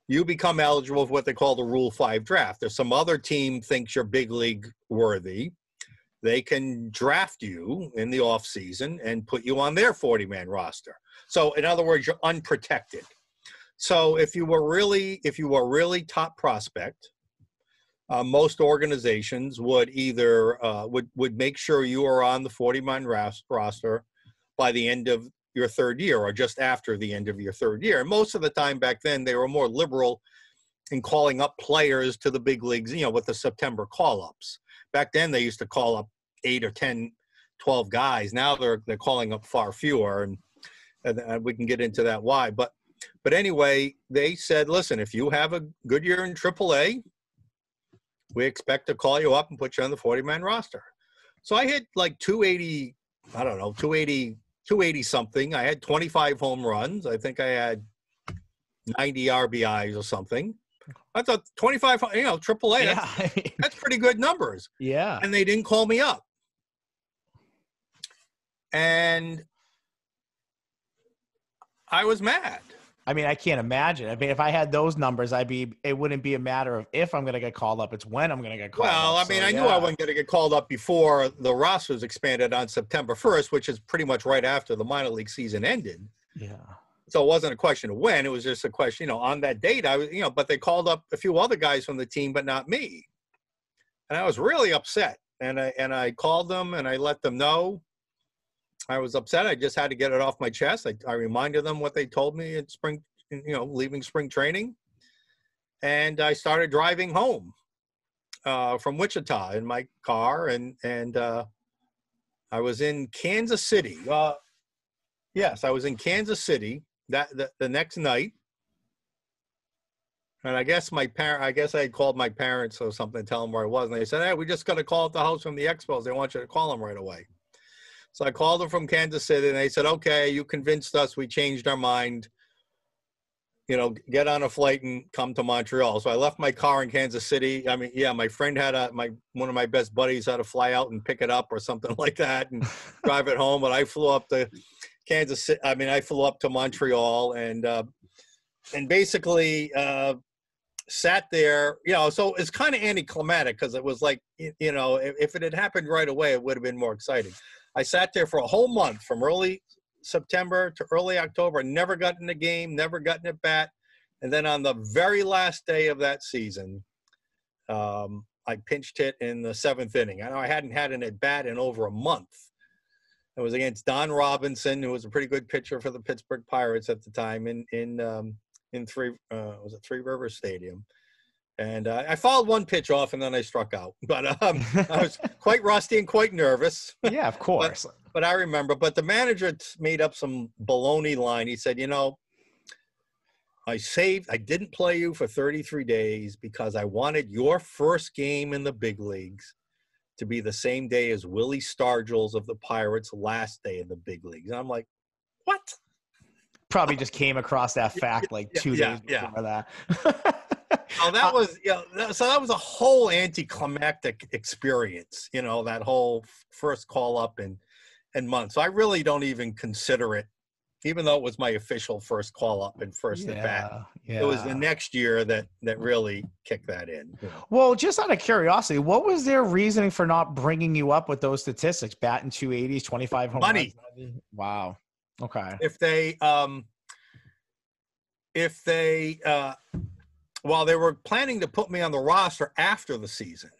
you become eligible for what they call the Rule 5 draft. If some other team thinks you're big league worthy, they can draft you in the off season and put you on their 40 man roster. So in other words, you're unprotected. So if you were really if you were really top prospect, uh, most organizations would either uh, would would make sure you are on the 40 man roster by the end of your third year or just after the end of your third year. And most of the time back then, they were more liberal in calling up players to the big leagues, you know, with the September call ups. Back then, they used to call up eight or 10, 12 guys. Now they're, they're calling up far fewer. And, and we can get into that why. But, but anyway, they said, listen, if you have a good year in AAA, we expect to call you up and put you on the 40 man roster. So I hit like 280, I don't know, 280 280 something. I had 25 home runs. I think I had 90 RBIs or something. I thought 25, you know, AAA, yeah. that's, that's pretty good numbers. Yeah. And they didn't call me up. And I was mad. I mean, I can't imagine. I mean, if I had those numbers, I'd be. It wouldn't be a matter of if I'm going to get called up; it's when I'm going to get called. Up. Well, up. I mean, so, I yeah. knew I wasn't going to get called up before the rosters expanded on September 1st, which is pretty much right after the minor league season ended. Yeah. So it wasn't a question of when; it was just a question, you know, on that date. I was, you know, but they called up a few other guys from the team, but not me, and I was really upset. And I and I called them and I let them know I was upset. I just had to get it off my chest. I, I reminded them what they told me in spring, you know, leaving spring training. And I started driving home uh, from Wichita in my car. And, and uh, I was in Kansas City. Uh, yes, I was in Kansas City that the, the next night. And I guess my parent, I guess I had called my parents or something to tell them where I was. And they said, Hey, we just got a call at the house from the Expos. They want you to call them right away. So I called them from Kansas City and they said, Okay, you convinced us. We changed our mind. You know, get on a flight and come to Montreal. So I left my car in Kansas City. I mean, yeah, my friend had a my one of my best buddies had to fly out and pick it up or something like that and drive it home. But I flew up to Kansas City. I mean, I flew up to Montreal and uh, and basically uh, sat there, you know, so it's kind of anticlimactic because it was like, you know, if, if, it had happened right away, it would have been more exciting. I sat there for a whole month from early September to early October, never got in the game, never got in a bat. And then on the very last day of that season, um, I pinched hit in the seventh inning. I know I hadn't had an at bat in over a month. It was against Don Robinson, who was a pretty good pitcher for the Pittsburgh Pirates at the time in in um, in three uh, was it Three Rivers Stadium, and uh, I fouled one pitch off and then I struck out. But um, I was quite rusty and quite nervous. Yeah, of course. but, but, I remember. But the manager made up some baloney line. He said, "You know, I saved. I didn't play you for 33 days because I wanted your first game in the big leagues." To be the same day as Willie Stargell's of the Pirates' last day in the big leagues. And I'm like, what? probably just came across that fact like two yeah, days before yeah. that. Oh, that uh, was yeah. So that was a whole anticlimactic experience. You know, that whole first call up and and month. So I really don't even consider it, even though it was my official first call up and first yeah, at bat. Yeah. It was the next year that that really kicked that in. Well, just out of curiosity, what was their reasoning for not bringing you up with those statistics? Batting two eighties, twenty five home Money. Runs? Wow. Okay. If they um if they uh while they were planning to put me on the roster after the season,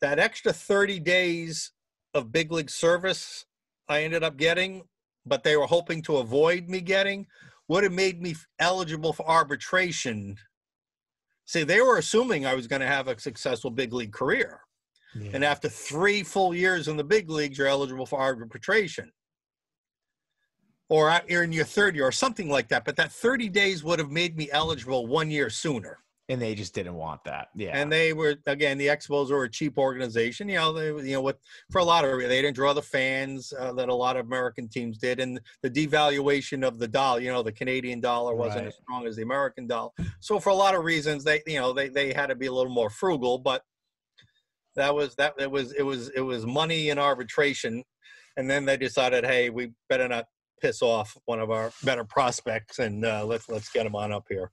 that extra 30 days of big league service I ended up getting, but they were hoping to avoid me getting, would have made me eligible for arbitration. See, they were assuming I was going to have a successful big league career. Yeah. And after three full years in the big leagues, you're eligible for arbitration or you're in your third year or something like that. But that 30 days would have made me eligible one year sooner. And they just didn't want that. Yeah. And they were again the Expos were a cheap organization. You know, they you know what for a lot of they didn't draw the fans uh, that a lot of American teams did, and the devaluation of the dollar. You know, the Canadian dollar wasn't right. as strong as the American dollar. So for a lot of reasons, they you know they they had to be a little more frugal. But that was that it was it was it was money in arbitration, and then they decided, hey, we better not piss off one of our better prospects, and uh, let's let's get him on up here.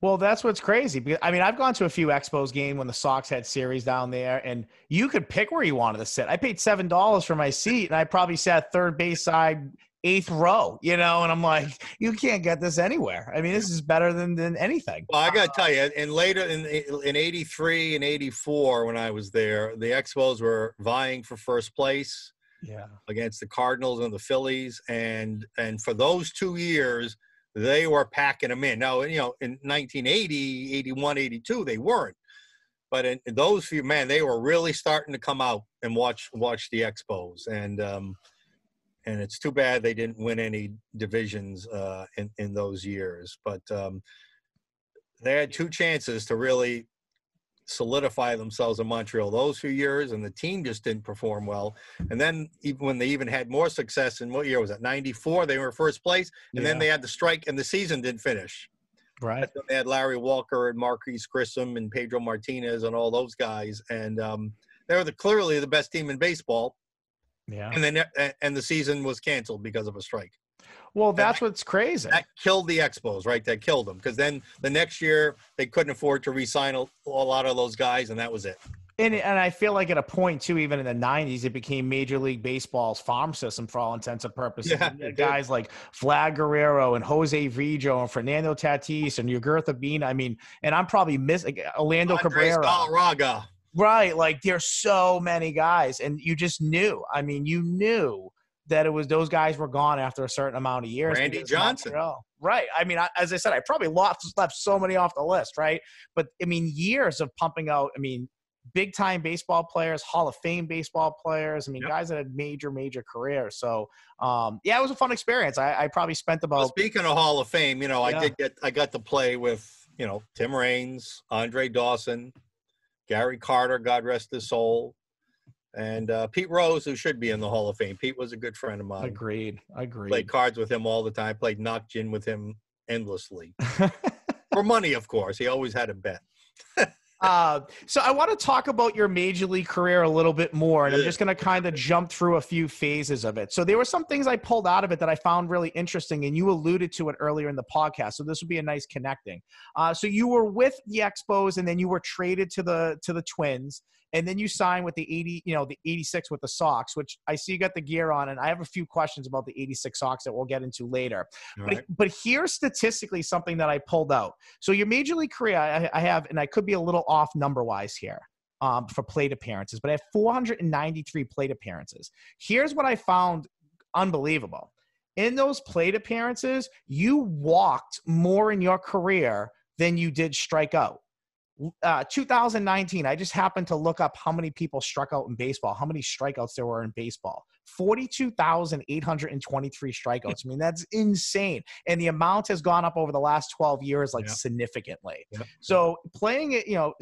Well, that's what's crazy. I mean, I've gone to a few Expos game when the Sox had series down there, and you could pick where you wanted to sit. I paid seven dollars for my seat, and I probably sat third base side, eighth row. You know, and I'm like, you can't get this anywhere. I mean, this is better than than anything. Well, I got to tell you, and later in in '83 and '84, when I was there, the Expos were vying for first place yeah. against the cardinals and the phillies and and for those two years they were packing them in. Now you know in 1980 81 82 they weren't. But in, in those few man they were really starting to come out and watch watch the expos and um and it's too bad they didn't win any divisions uh in in those years. But um they had two chances to really solidify themselves in Montreal those few years, and the team just didn't perform well. And then even when they even had more success in what year was that? '94. They were first place, and yeah. then they had the strike, and the season didn't finish. Right. They had Larry Walker and Marquis Grissom and Pedro Martinez and all those guys, and um, they were the, clearly the best team in baseball. Yeah. And then and the season was canceled because of a strike. Well, that's that, what's crazy. That killed the Expos, right? That killed them because then the next year they couldn't afford to re-sign a, a lot of those guys, and that was it. And, and I feel like at a point too, even in the '90s, it became Major League Baseball's farm system for all intents and purposes. Yeah, guys like Vlad Guerrero and Jose Vidro and Fernando Tatis and Ugueth Urbina. I mean, and I'm probably missing Orlando Andres Cabrera. Galarraga. Right, like there's so many guys, and you just knew. I mean, you knew that it was those guys were gone after a certain amount of years. Randy Johnson. Right. I mean, I, as I said, I probably lost, left so many off the list, right? But I mean, years of pumping out, I mean, big time baseball players, Hall of Fame baseball players. I mean, yep. guys that had major, major careers. So, um, yeah, it was a fun experience. I, I probably spent about. Well, speaking of Hall of Fame, you know, yeah. I did get, I got to play with you know, Tim Raines, Andre Dawson, Gary Carter, God rest his soul, and uh, Pete Rose, who should be in the Hall of Fame. Pete was a good friend of mine. Agreed. Agreed. Played cards with him all the time. Played knock gin with him endlessly. For money, of course. He always had a bet. Uh, so I want to talk about your major league career a little bit more, and I'm just going to kind of jump through a few phases of it. So there were some things I pulled out of it that I found really interesting, and you alluded to it earlier in the podcast. So this would be a nice connecting. Uh, so you were with the Expos, and then you were traded to the to the Twins, and then you sign with the 80, you know, the 86 with the Sox, which I see you got the gear on, and I have a few questions about the 86 Sox that we'll get into later. All But, right. but here's statistically something that I pulled out. So your major league career, I, I have, and I could be a little off number wise here um, for plate appearances, but I have 493 plate appearances. Here's what I found unbelievable. In those plate appearances, you walked more in your career than you did strike out. Uh, 2019, I just happened to look up how many people struck out in baseball, how many strikeouts there were in baseball. 42,823 strikeouts. I mean, that's insane. And the amount has gone up over the last 12 years, like Yeah. significantly. Yeah. So playing it, you know,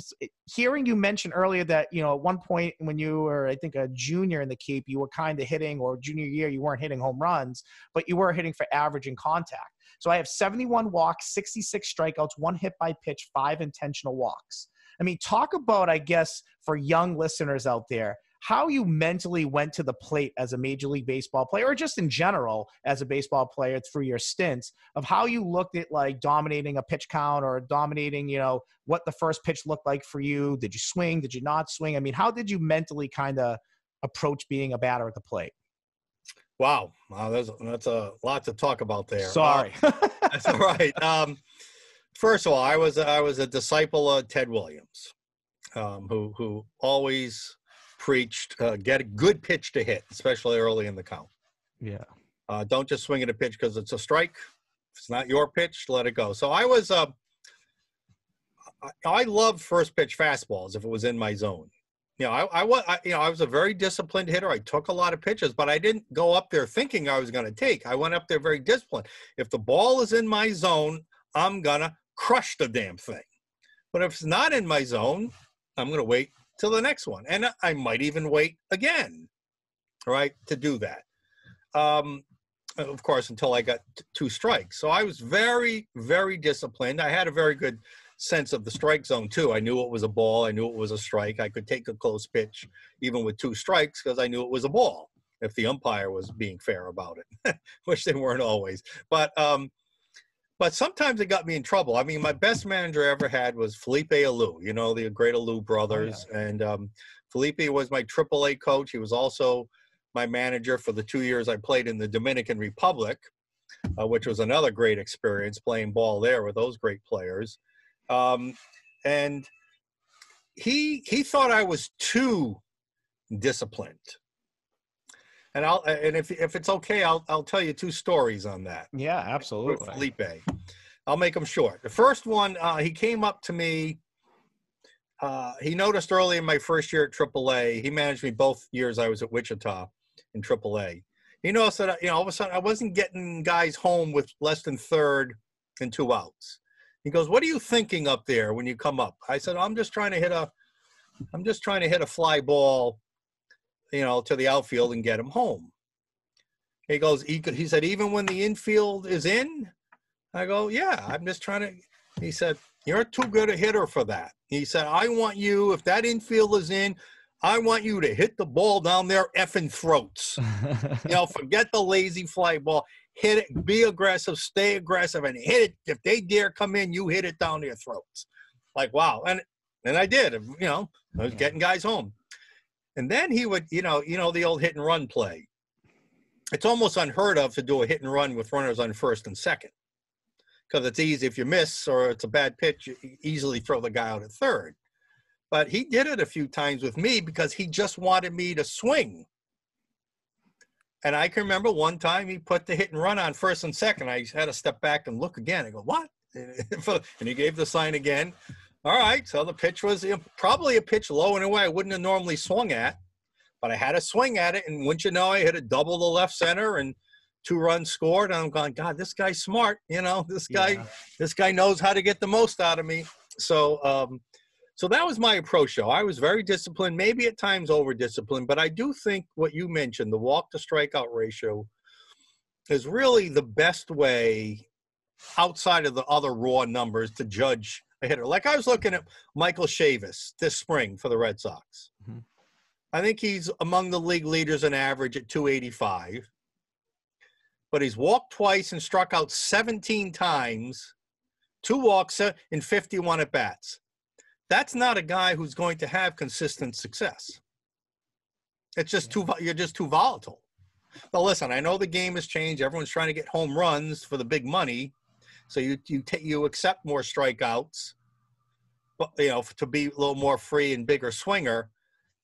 hearing you mention earlier that, you know, at one point when you were, I think, a junior in the Cape, you were kind of hitting, or junior year, you weren't hitting home runs, but you were hitting for average and contact. So I have 71 walks, 66 strikeouts, one hit by pitch, five intentional walks. I mean, talk about, I guess, for young listeners out there, how you mentally went to the plate as a Major League Baseball player, or just in general as a baseball player through your stints, of how you looked at like dominating a pitch count or dominating, you know, what the first pitch looked like for you. Did you swing? Did you not swing? I mean, how did you mentally kind of approach being a batter at the plate? Wow. Wow. That's, that's a lot to talk about there. Uh, Sorry. That's all right. Um, first of all, I was I was a disciple of Ted Williams, um, who who always preached uh, get a good pitch to hit, especially early in the count. yeah. Uh, don't just swing at a pitch because it's a strike. If it's not your pitch, let it go. So I was uh, I, I loved first pitch fastballs if it was in my zone. You know, I, I was I, you know I was a very disciplined hitter. I took a lot of pitches, but I didn't go up there thinking I was going to take. I went up there very disciplined. If the ball is in my zone, I'm gonna crush the damn thing. But if it's not in my zone, I'm gonna wait till the next one, and I might even wait again, right, to do that. Um, of course, until I got two strikes. So I was very, very disciplined. I had a very good sense of the strike zone too. I knew it was a ball. I knew it was a strike. I could take a close pitch even with two strikes because I knew it was a ball. If the umpire was being fair about it, which they weren't always. But um, but sometimes it got me in trouble. I mean, my best manager I ever had was Felipe Alou. You know the great Alou brothers, and um, Felipe was my AAA coach. He was also my manager for the two years I played in the Dominican Republic, uh, which was another great experience playing ball there with those great players. Um, and he he thought I was too disciplined. And I'll and if if it's okay, I'll I'll tell you two stories on that Yeah, with absolutely. Felipe. I'll make them short. The first one, uh, he came up to me. Uh, he noticed early in my first year at AAA. He managed me both years I was at Wichita in AAA. He noticed that you know all of a sudden I wasn't getting guys home with less than third and two outs. He goes, "What are you thinking up there when you come up?" I said, "I'm just trying to hit a, I'm just trying to hit a fly ball, you know, to the outfield and get him home." He goes, he, he said, even when the infield is in, I go, yeah, I'm just trying to. He said, you're too good a hitter for that. He said, I want you, if that infield is in, I want you to hit the ball down their effing throats. You know, forget the lazy fly ball. Hit it, be aggressive, stay aggressive, and hit it. If they dare come in, you hit it down their throats. Like, wow. And and I did. You know, I was Yeah. getting guys home. And then he would, you know, you know, the old hit and run play. It's almost unheard of to do a hit and run with runners on first and second. Because it's easy if you miss or it's a bad pitch, you easily throw the guy out at third. But he did it a few times with me because he just wanted me to swing. And I can remember one time he put the hit and run on first and second. I had to step back and look again. I go, what? And he gave the sign again. All right. So the pitch was probably a pitch low in a way I wouldn't have normally swung at, but I had a swing at it. And wouldn't you know, I hit a double to left center and two runs scored, and I'm going, God, this guy's smart. You know, this guy, Yeah. this guy knows how to get the most out of me. So, um, so that was my approach. Though I was very disciplined, maybe at times over disciplined, but I do think what you mentioned, the walk to strikeout ratio, is really the best way outside of the other raw numbers to judge a hitter. Like I was looking at Michael Chavis this spring for the Red Sox. Mhm. I think he's among the league leaders in average at 285. But he's walked twice and struck out 17 times, two walks uh, in 51 at bats. That's not a guy who's going to have consistent success. It's just too you're just too volatile. But listen, I know the game has changed. Everyone's trying to get home runs for the big money, so you you take you accept more strikeouts, but you know to be a little more free and bigger swinger.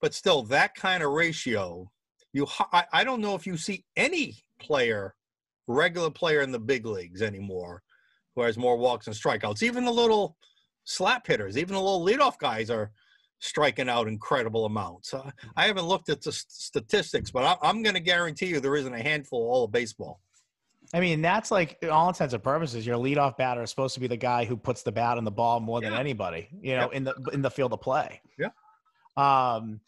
But still, that kind of ratio, you I, I don't know if you see any player, regular player in the big leagues anymore, who has more walks and strikeouts. Even the little slap hitters, even the little leadoff guys are striking out incredible amounts. Uh, I haven't looked at the statistics, but I, I'm going to guarantee you there isn't a handful all of baseball. I mean, that's like all intents and purposes, your leadoff batter is supposed to be the guy who puts the bat on the ball more than Yeah. anybody, you know, in the in the field of play. Yeah. Um,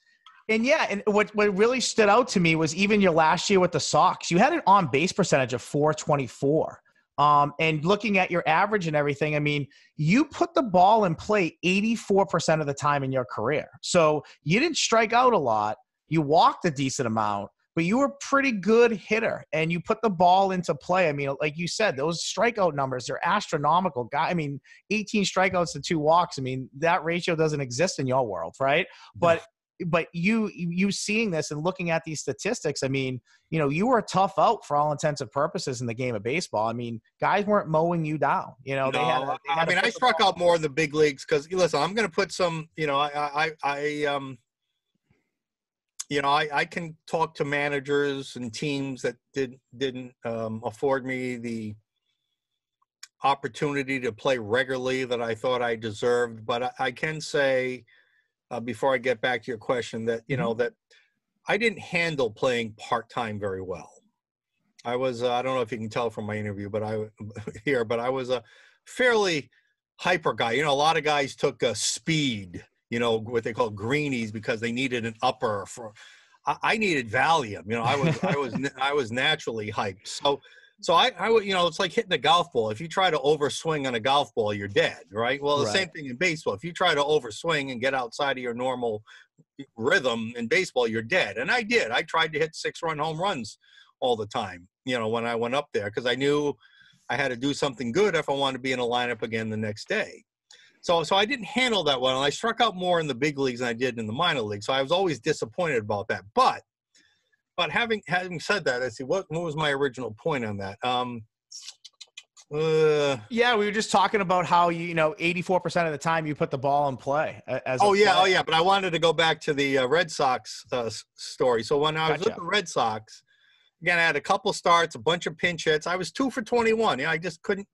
and yeah, and what what really stood out to me was even your last year with the Sox, you had an on base percentage of 424. Um, and looking at your average and everything, I mean, you put the ball in play 84% of the time in your career. So you didn't strike out a lot. You walked a decent amount, but you were a pretty good hitter and you put the ball into play. I mean, like you said, those strikeout numbers, they're astronomical. Guy, I mean, 18 strikeouts to two walks. I mean, that ratio doesn't exist in your world, right? But but you you seeing this and looking at these statistics, I mean, you know, you were a tough out for all intents and purposes in the game of baseball. I mean, guys weren't mowing you down. You know, they had. A- they I had a mean, I struck out more in the big leagues because listen, I'm going to put some. You know, I, I, I, um, you know, I, I can talk to managers and teams that did didn't um, afford me the opportunity to play regularly that I thought I deserved. But I, I can say, uh, before I get back to your question, that you know that I didn't handle playing part time very well. I was uh, I don't know if you can tell from my interview, but I here, but I was a fairly hyper guy. You know, a lot of guys took a speed, you know, what they call greenies because they needed an upper for. I, I needed Valium. You know, I was I was I was naturally hyped. So so I I would you know it's like hitting a golf ball. If you try to overswing on a golf ball, you're dead, right? Well, the Right. same thing in baseball. If you try to overswing and get outside of your normal eh, rhythm in baseball, you're dead. And I did. I tried to hit six run home runs all the time, you know, when I went up there because I knew I had to do something good if I wanted to be in a lineup again the next day. So, so I didn't handle that well, and I struck out more in the big leagues than I did in the minor leagues. So I was always disappointed about that. But, but having having said that, I see what what was my original point on that. Um, uh, Yeah, we were just talking about how you, you know, 84% of the time you put the ball in play. As oh yeah, oh yeah. But I wanted to go back to the uh, Red Sox uh, story. So when I was with the Red Sox, again, I had a couple starts, a bunch of pinch hits. I was two for twenty-one. Yeah, I just couldn't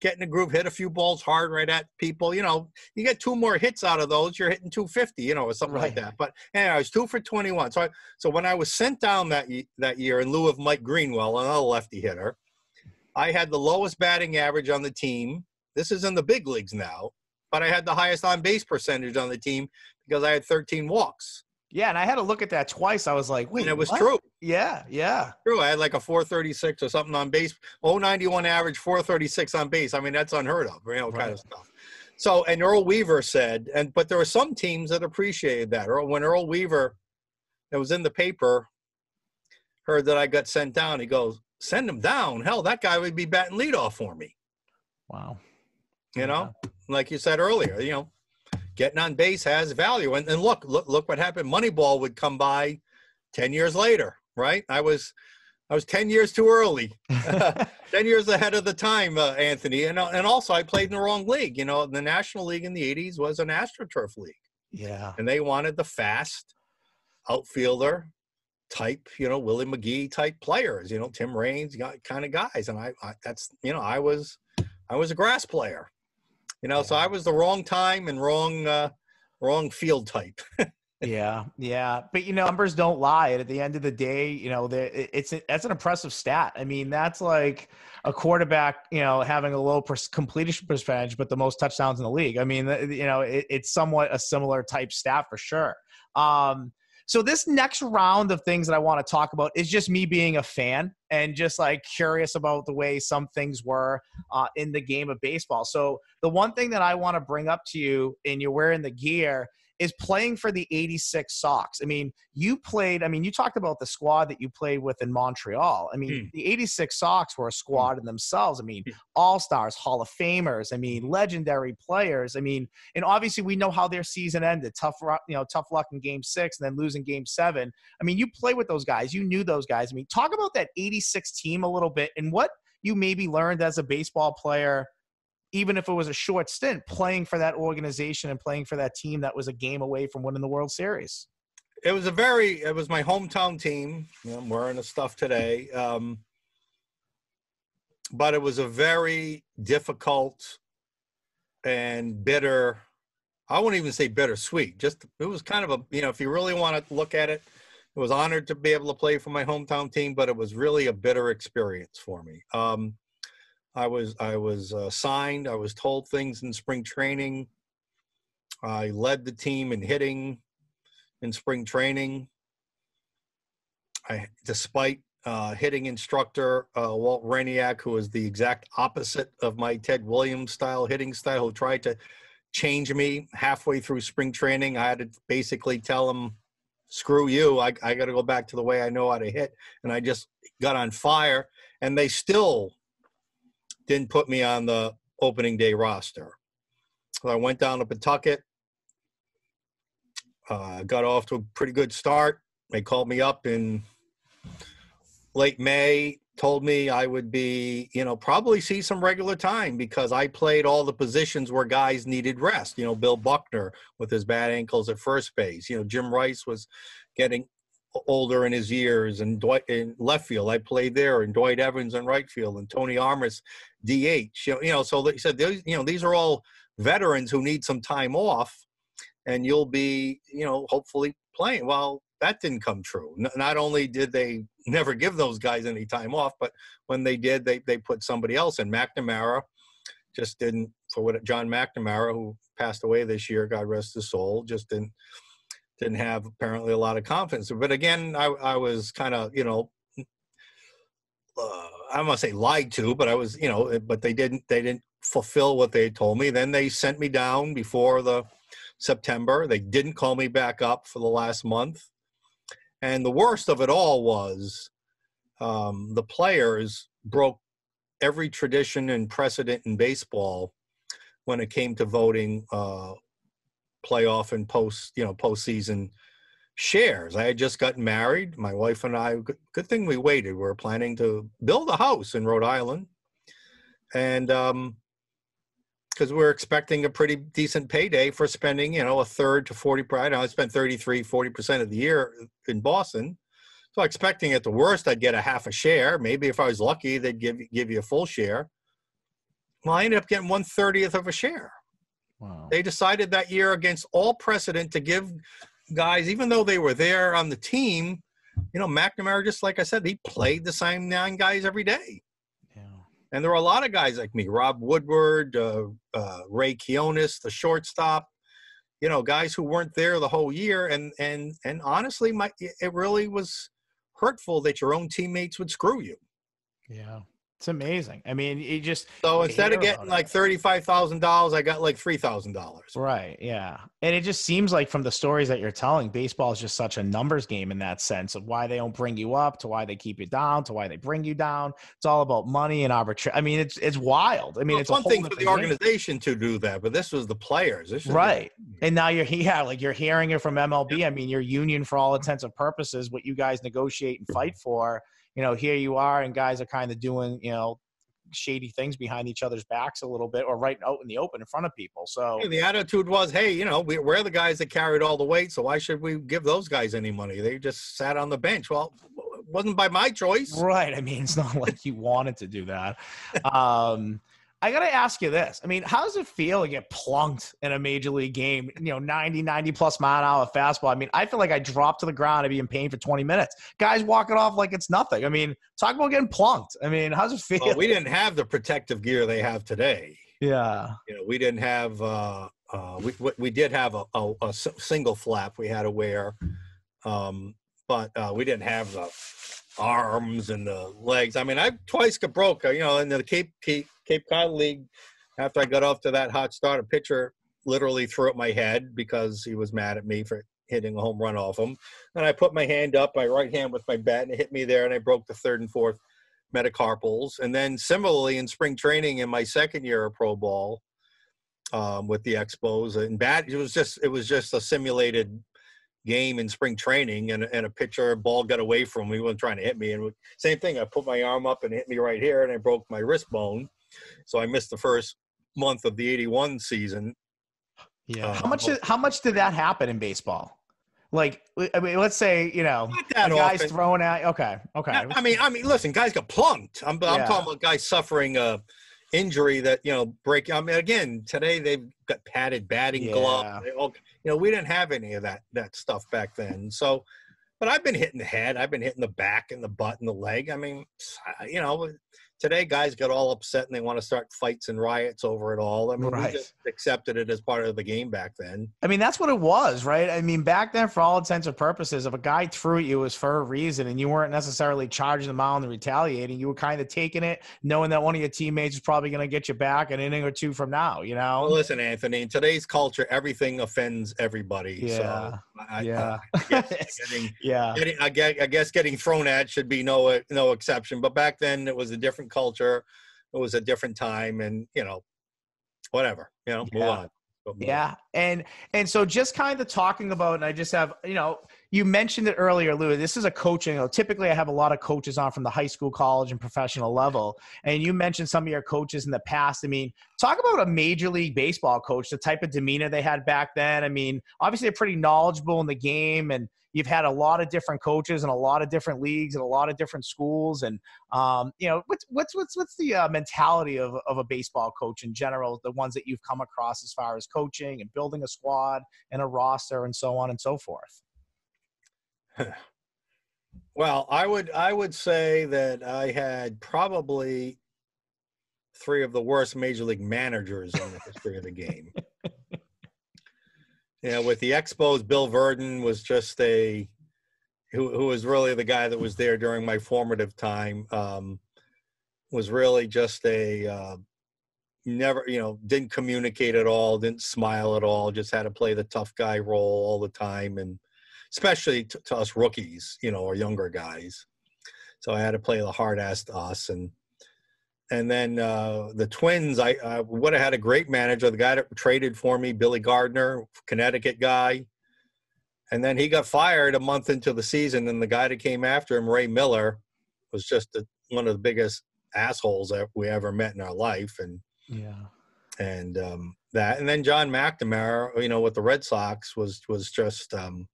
get in the groove, hit a few balls hard right at people. You know, you get two more hits out of those, you're hitting 250, you know, or something like that. But anyway, I was two for 21. So I, so when I was sent down that that year in lieu of Mike Greenwell, another lefty hitter, I had the lowest batting average on the team. This is in the big leagues now, but I had the highest on base percentage on the team because I had 13 walks. Yeah, and I had to look at that twice. I was like, wait, and it was what? true. Yeah, yeah. True. I had like a 436 or something on base. 091 average, 436 on base. I mean, that's unheard of, you know, kind of stuff. So, and Earl Weaver said, and but there were some teams that appreciated that. Earl, when Earl Weaver, that was in the paper, heard that I got sent down, he goes, "Send him down. Hell, that guy would be batting leadoff for me." Wow. You know, like you said earlier, you know, getting on base has value. And, and look, look, look what happened. Moneyball would come by 10 years later, right? I was, I was 10 years too early, 10 years ahead of the time, uh, Anthony. And, uh, and also I played in the wrong league. You know, the national league in the 80s was an AstroTurf league yeah. and they wanted the fast outfielder type, you know, Willie McGee type players, you know, Tim Raines kind of guys. And I, I, that's, you know, I was, I was a grass player, you know, so I was the wrong time and wrong, uh, wrong field type. yeah, yeah, but you know, numbers don't lie. And at the end of the day, you know, it's that's an impressive stat. I mean, that's like a quarterback, you know, having a low completion percentage, but the most touchdowns in the league. I mean, you know, it, it's somewhat a similar type stat for sure. Um, so this next round of things that I want to talk about is just me being a fan and just like curious about the way some things were uh, in the game of baseball. So the one thing that I want to bring up to you, and you're wearing the gear, is playing for the 86 Sox. I mean, you played, I mean, you talked about the squad that you played with in Montreal. I mean, mm. the 86 Sox were a squad in themselves. I mean, mm. all stars, Hall of Famers, I mean, legendary players. I mean, and obviously we know how their season ended tough, you know, tough luck in game six and then losing game seven. I mean, you play with those guys, you knew those guys. I mean, talk about that 86 team a little bit and what you maybe learned as a baseball player even if it was a short stint, playing for that organization and playing for that team that was a game away from winning the World Series. It was a very, it was my hometown team. You know, I'm wearing the stuff today. Um, but it was a very difficult and bitter, I wouldn't even say bittersweet, just it was kind of a, you know, if you really want to look at it, it was honored to be able to play for my hometown team, but it was really a bitter experience for me. Um, I was I was uh, signed. I was told things in spring training. I led the team in hitting in spring training. I, despite uh, hitting instructor uh, Walt Hriniak, who was the exact opposite of my Ted Williams style hitting style, who tried to change me halfway through spring training. I had to basically tell him, "Screw you! I, I got to go back to the way I know how to hit." And I just got on fire, and they still didn't put me on the opening day roster. So I went down to Pawtucket, uh, got off to a pretty good start. They called me up in late May, told me I would be, you know, probably see some regular time because I played all the positions where guys needed rest. You know, Bill Buckner with his bad ankles at first base. You know, Jim Rice was getting older in his years, and Dwight in left field. I played there, and Dwight Evans in right field, and Tony Armas DH. You know, so he said, you know, these are all veterans who need some time off, and you'll be, you know, hopefully playing. Well, that didn't come true. Not only did they never give those guys any time off, but when they did, they they put somebody else in. McNamara just didn't for what John McNamara, who passed away this year, God rest his soul, just didn't didn't have apparently a lot of confidence. But again, I, I was kind of, you know, uh, I to say lied to, but I was, you know, but they didn't, they didn't fulfill what they told me. Then they sent me down before the September. They didn't call me back up for the last month. And the worst of it all was um, the players broke every tradition and precedent in baseball when it came to voting uh, playoff and post, you know, postseason shares. I had just gotten married. My wife and I, good thing we waited. We were planning to build a house in Rhode Island. And um, because we are expecting a pretty decent payday for spending, you know, a third to 40, I know I spent 33, 40% of the year in Boston. So expecting at the worst, I'd get a half a share. Maybe if I was lucky, they'd give, give you a full share. Well, I ended up getting one thirtieth of a share. Wow. They decided that year against all precedent to give guys, even though they were there on the team, you know, McNamara, just like I said, he played the same nine guys every day. Yeah. And there were a lot of guys like me, Rob Woodward, uh, uh, Rey Quinones, the shortstop, you know, guys who weren't there the whole year. And, and, and honestly, my, it really was hurtful that your own teammates would screw you. Yeah. It's amazing. I mean, you just so instead of getting like thirty five thousand dollars, I got like three thousand dollars. Right. Yeah. And it just seems like from the stories that you're telling, baseball is just such a numbers game in that sense of why they don't bring you up to why they keep you down to why they bring you down. It's all about money and arbitrary. I mean, it's it's wild. I mean, well, it's, one thing for the organization game. to do that, but this was the players. right. The- and now you're yeah, like you're hearing it from MLB. I mean, your union for all intents and purposes, what you guys negotiate and fight for you know, here you are and guys are kind of doing, you know, shady things behind each other's backs a little bit or right out in the open in front of people. So yeah, the attitude was, hey, you know, we, are the guys that carried all the weight, so why should we give those guys any money? They just sat on the bench. Well, it wasn't by my choice. Right. I mean, it's not like you wanted to do that. Um, I got to ask you this. I mean, how does it feel to get plunked in a major league game? You know, 90, 90 plus mile an hour fastball. I mean, I feel like I dropped to the ground and be in pain for 20 minutes. Guys walking off like it's nothing. I mean, talk about getting plunked. I mean, how's it feel? Well, we didn't have the protective gear they have today. Yeah. You know, we didn't have, uh, uh, we, we did have a, a, a single flap we had to wear. Um, but uh, we didn't have the arms and the legs. I mean, I twice got broke. You know, in the Cape Cape, Cape Cod League, after I got off to that hot start, a pitcher literally threw at my head because he was mad at me for hitting a home run off him. And I put my hand up, my right hand with my bat, and it hit me there, and I broke the third and fourth metacarpals. And then similarly in spring training in my second year of pro ball um, with the Expos, and bat, it was just it was just a simulated game in spring training and, and a pitcher ball got away from me. He wasn't trying to hit me. And same thing, I put my arm up and hit me right here and I broke my wrist bone. So I missed the first month of the 81 season. Yeah. Uh, how much, did, how much did that happen in baseball? Like, I mean, let's say, you know, guys throwing out. Okay. Okay. I mean, I mean, listen, guys got plunked. I'm, I'm talking about guys suffering a injury that, you know, break. I mean, again, today they've got padded batting yeah. gloves. All, you know, we didn't have any of that that stuff back then. So, but I've been hitting the head, I've been hitting the back and the butt and the leg. I mean, you know, today guys get all upset and they want to start fights and riots over it all. I mean, right. we just accepted it as part of the game back then. I mean, that's what it was, right? I mean, back then, for all intents and purposes, if a guy threw at you, it was for a reason, and you weren't necessarily charging them out and retaliating. You were kind of taking it, knowing that one of your teammates is probably going to get you back an inning or two from now. You know. Well, listen, Anthony. In today's culture, everything offends everybody. Yeah. So I, yeah. I, I getting, yeah. Getting, I, guess, I guess getting thrown at should be no no exception. But back then, it was a different culture. It was a different time, and you know, whatever. You know, yeah. move on. Yeah, and and so just kind of talking about, and I just have you know, you mentioned it earlier, Lou. This is a coaching. You know, typically, I have a lot of coaches on from the high school, college, and professional level. And you mentioned some of your coaches in the past. I mean, talk about a major league baseball coach, the type of demeanor they had back then. I mean, obviously, they're pretty knowledgeable in the game, and you've had a lot of different coaches and a lot of different leagues and a lot of different schools and um, you know what's what's what's what's the uh, mentality of, of a baseball coach in general the ones that you've come across as far as coaching and building a squad and a roster and so on and so forth well i would i would say that i had probably three of the worst major league managers in the history of the game yeah, with the Expos, Bill Virdon was just a who who was really the guy that was there during my formative time. Um, was really just a uh, never, you know, didn't communicate at all, didn't smile at all, just had to play the tough guy role all the time, and especially to, to us rookies, you know, or younger guys. So I had to play the hard ass to us, and and then uh, the Twins, I, I would have had a great manager. The guy that traded for me, Billy Gardner, Connecticut guy. And then he got fired a month into the season. And the guy that came after him, Ray Miller, was just a, one of the biggest assholes that we ever met in our life. And yeah, and um, that. And then John McNamara, you know, with the Red Sox was was just um,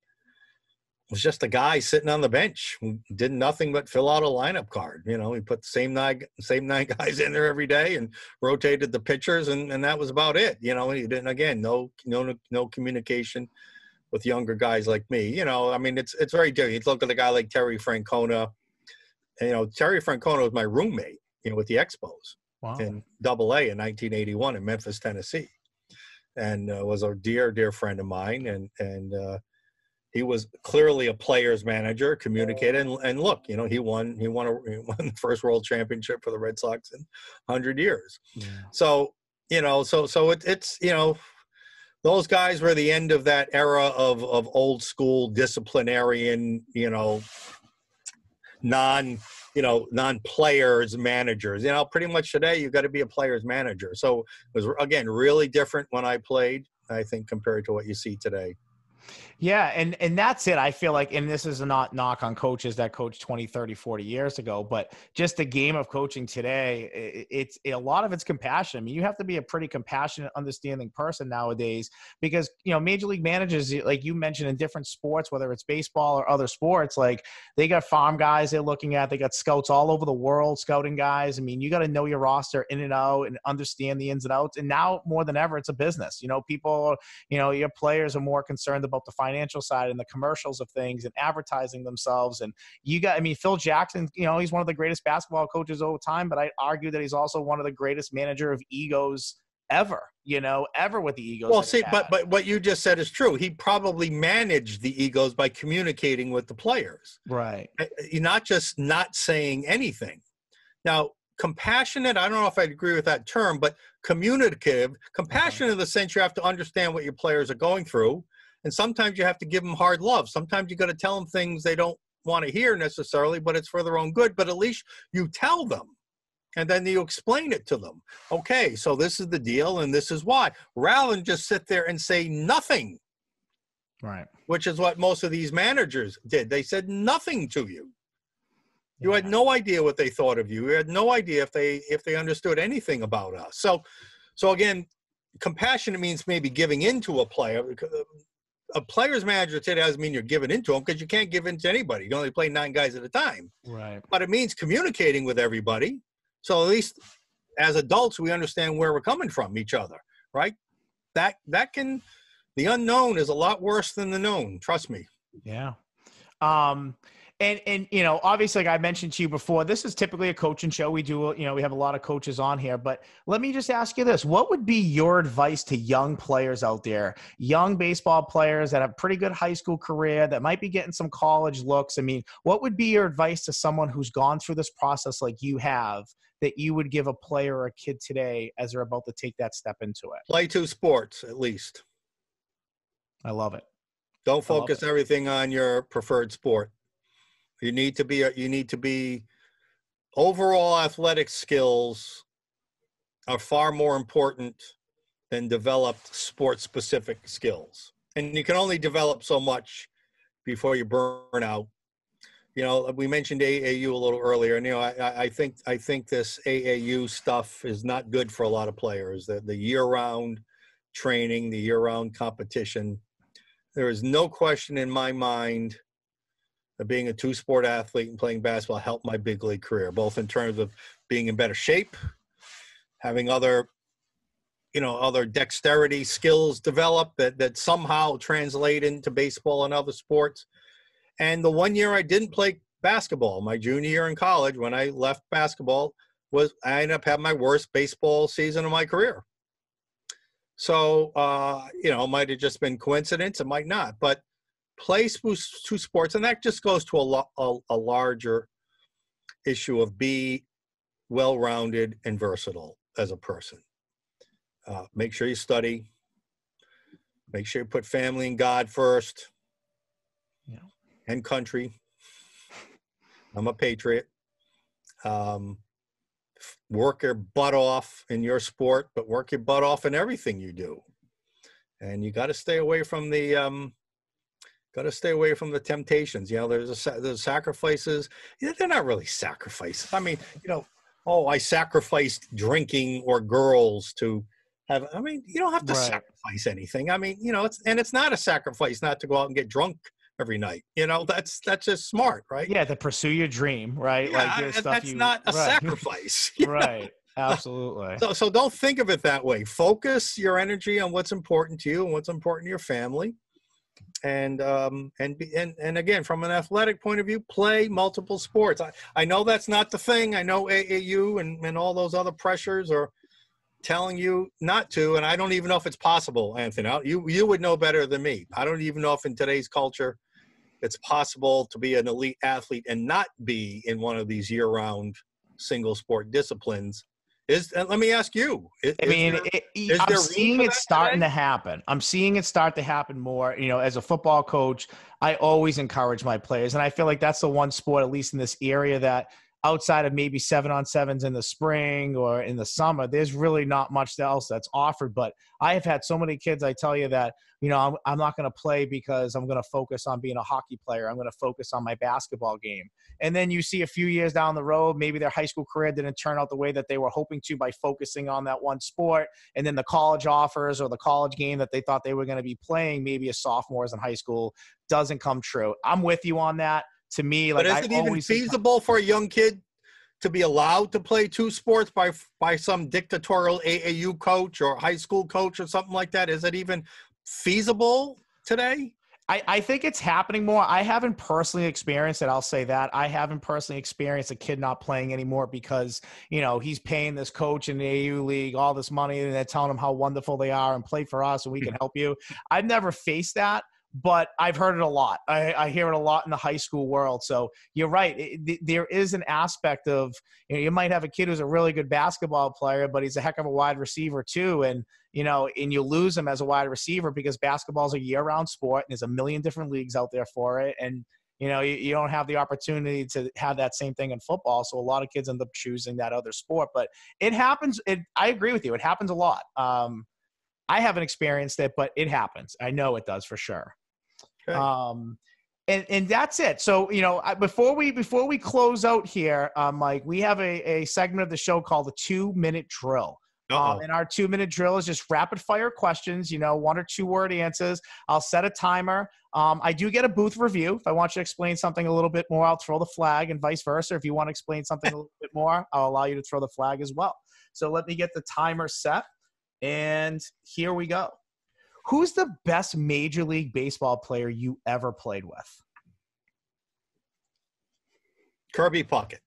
was just a guy sitting on the bench who did nothing but fill out a lineup card. You know, he put the same nine same nine guys in there every day and rotated the pitchers, and, and that was about it. You know, he didn't again no no no communication with younger guys like me. You know, I mean it's it's very different. You look at a guy like Terry Francona. And, you know, Terry Francona was my roommate. You know, with the Expos wow. in Double A in 1981 in Memphis, Tennessee, and uh, was a dear dear friend of mine. And and uh, he was clearly a player's manager, communicated, and, and, look, you know, he won he won a he won the first World Championship for the Red Sox in hundred years. Yeah. So you know, so so it, it's you know, those guys were the end of that era of of old school disciplinarian, you know, non you know non players managers. You know, pretty much today you've got to be a player's manager. So it was again really different when I played. I think compared to what you see today. Yeah, and and that's it. I feel like, and this is not knock on coaches that coached 20, 30, 40 years ago, but just the game of coaching today, it, it's it, a lot of it's compassion. I mean, you have to be a pretty compassionate, understanding person nowadays because you know major league managers, like you mentioned, in different sports, whether it's baseball or other sports, like they got farm guys they're looking at, they got scouts all over the world, scouting guys. I mean, you got to know your roster in and out and understand the ins and outs. And now more than ever, it's a business. You know, people, you know, your players are more concerned about the financial side and the commercials of things and advertising themselves. And you got, I mean, Phil Jackson, you know, he's one of the greatest basketball coaches over time, but I argue that he's also one of the greatest manager of egos ever you know ever with the egos well see but but what you just said is true. He probably managed the egos by communicating with the players. Right. You're not just not saying anything. Now compassionate i don't know if i'd agree with that term but communicative uh-huh. compassionate in the sense you have to understand what your players are going through and sometimes you have to give them hard love. Sometimes you got to tell them things they don't want to hear necessarily, but it's for their own good. But at least you tell them and then you explain it to them. Okay, so this is the deal and this is why, rather than just sit there and say nothing. Right. Which is what most of these managers did. They said nothing to you. You yeah. had no idea what they thought of you. You had no idea if they if they understood anything about us. So so again, compassionate means maybe giving into a player a player's manager today doesn't mean you're giving into them because you can't give in to anybody. You only play nine guys at a time. Right. But it means communicating with everybody. So at least as adults, we understand where we're coming from each other, right? That that can the unknown is a lot worse than the known. Trust me. Yeah. Um, and and you know obviously like i mentioned to you before this is typically a coaching show. We do you know we have a lot of coaches on here but let me just ask you this. What would be your advice to young players out there young baseball players that have pretty good high school career that might be getting some college looks? I mean what would be your advice to someone who's gone through this process like you have that you would give a player or a kid today as they're about to take that step into it? Play two sports at least. I love it. Don't focus everything on your preferred sport you need to be you need to be overall athletic skills are far more important than developed sport specific skills. And you can only develop so much before you burn out. You know, we mentioned AAU a little earlier, and you know, I, I think I think this AAU stuff is not good for a lot of players. The, the year-round training, the year-round competition. There is no question in my mind being a two sport athlete and playing basketball helped my big league career, both in terms of being in better shape, having other, you know, other dexterity skills develop that, that somehow translate into baseball and other sports. And the one year I didn't play basketball, my junior year in college, when I left basketball, was I ended up having my worst baseball season of my career. So, uh, you know, it might have just been coincidence, it might not, but play two sports, and that just goes to a, a, a larger issue of be well-rounded and versatile as a person. Uh, make sure you study. Make sure you put family and God first. Yeah. And country. I'm a patriot. Um, work your butt off in your sport, but work your butt off in everything you do. And you got to stay away from the um, got to stay away from the temptations. You know, there's a, there's sacrifices. They're not really sacrifices. I mean, you know, oh, I sacrificed drinking or girls to have. I mean, you don't have to right. sacrifice anything. I mean, you know, it's and it's not a sacrifice not to go out and get drunk every night. You know, that's that's just smart, right? Yeah, to pursue your dream, right? Yeah, like that's you, not a right. sacrifice, right? Absolutely. So, so don't think of it that way. Focus your energy on what's important to you and what's important to your family and um, and and and again from an athletic point of view play multiple sports. I, I know that's not the thing. I know aau and, and all those other pressures are telling you not to and i don't even know if it's possible anthony. You you would know better than me. I don't even know if in today's culture it's possible to be an elite athlete and not be in one of these year-round single sport disciplines is uh, let me ask you. Is, I mean, there, it, I'm seeing it starting today? to happen. I'm seeing it start to happen more. You know, as a football coach, I always encourage my players, and I feel like that's the one sport, at least in this area, that outside of maybe seven on sevens in the spring or in the summer, there's really not much else that's offered. But I have had so many kids, I tell you that, you know, I'm, I'm not going to play because I'm going to focus on being a hockey player. I'm going to focus on my basketball game. And then you see a few years down the road, maybe their high school career didn't turn out the way that they were hoping to by focusing on that one sport. And then the college offers or the college game that they thought they were going to be playing, maybe as sophomores in high school, doesn't come true. I'm with you on that to me. Like, but is it I even feasible for a young kid to be allowed to play two sports by by some dictatorial AAU coach or high school coach or something like that? Is it even feasible today? I, I think it's happening more. I haven't personally experienced it. I'll say that. I haven't personally experienced a kid not playing anymore because, you know, he's paying this coach in the AU league all this money and they're telling him how wonderful they are and play for us and we can help you. I've never faced that but I've heard it a lot. I, I, hear it a lot in the high school world. So you're right. It, there is an aspect of you, know, you might have a kid who's a really good basketball player, but he's a heck of a wide receiver too, and you know, and you lose him as a wide receiver because basketball is a year-round sport, and there's a million different leagues out there for it, and you know, you, you don't have the opportunity to have that same thing in football. So a lot of kids end up choosing that other sport. But it happens. It, I agree with you. It happens a lot. Um, I haven't experienced it, but it happens. I know it does for sure. Okay. Um, and and that's it. So you know, before we before we close out here, uh, Mike, we have a, a segment of the show called the two minute drill. Um, and our two minute drill is just rapid fire questions, you know, one or two word answers. I'll set a timer. Um, I do get a booth review. If I want you to explain something a little bit more, I'll throw the flag and vice versa. If you want to explain something a little bit more, I'll allow you to throw the flag as well. So let me get the timer set. And here we go. Who's the best Major League Baseball player you ever played with? Kirby Puckett.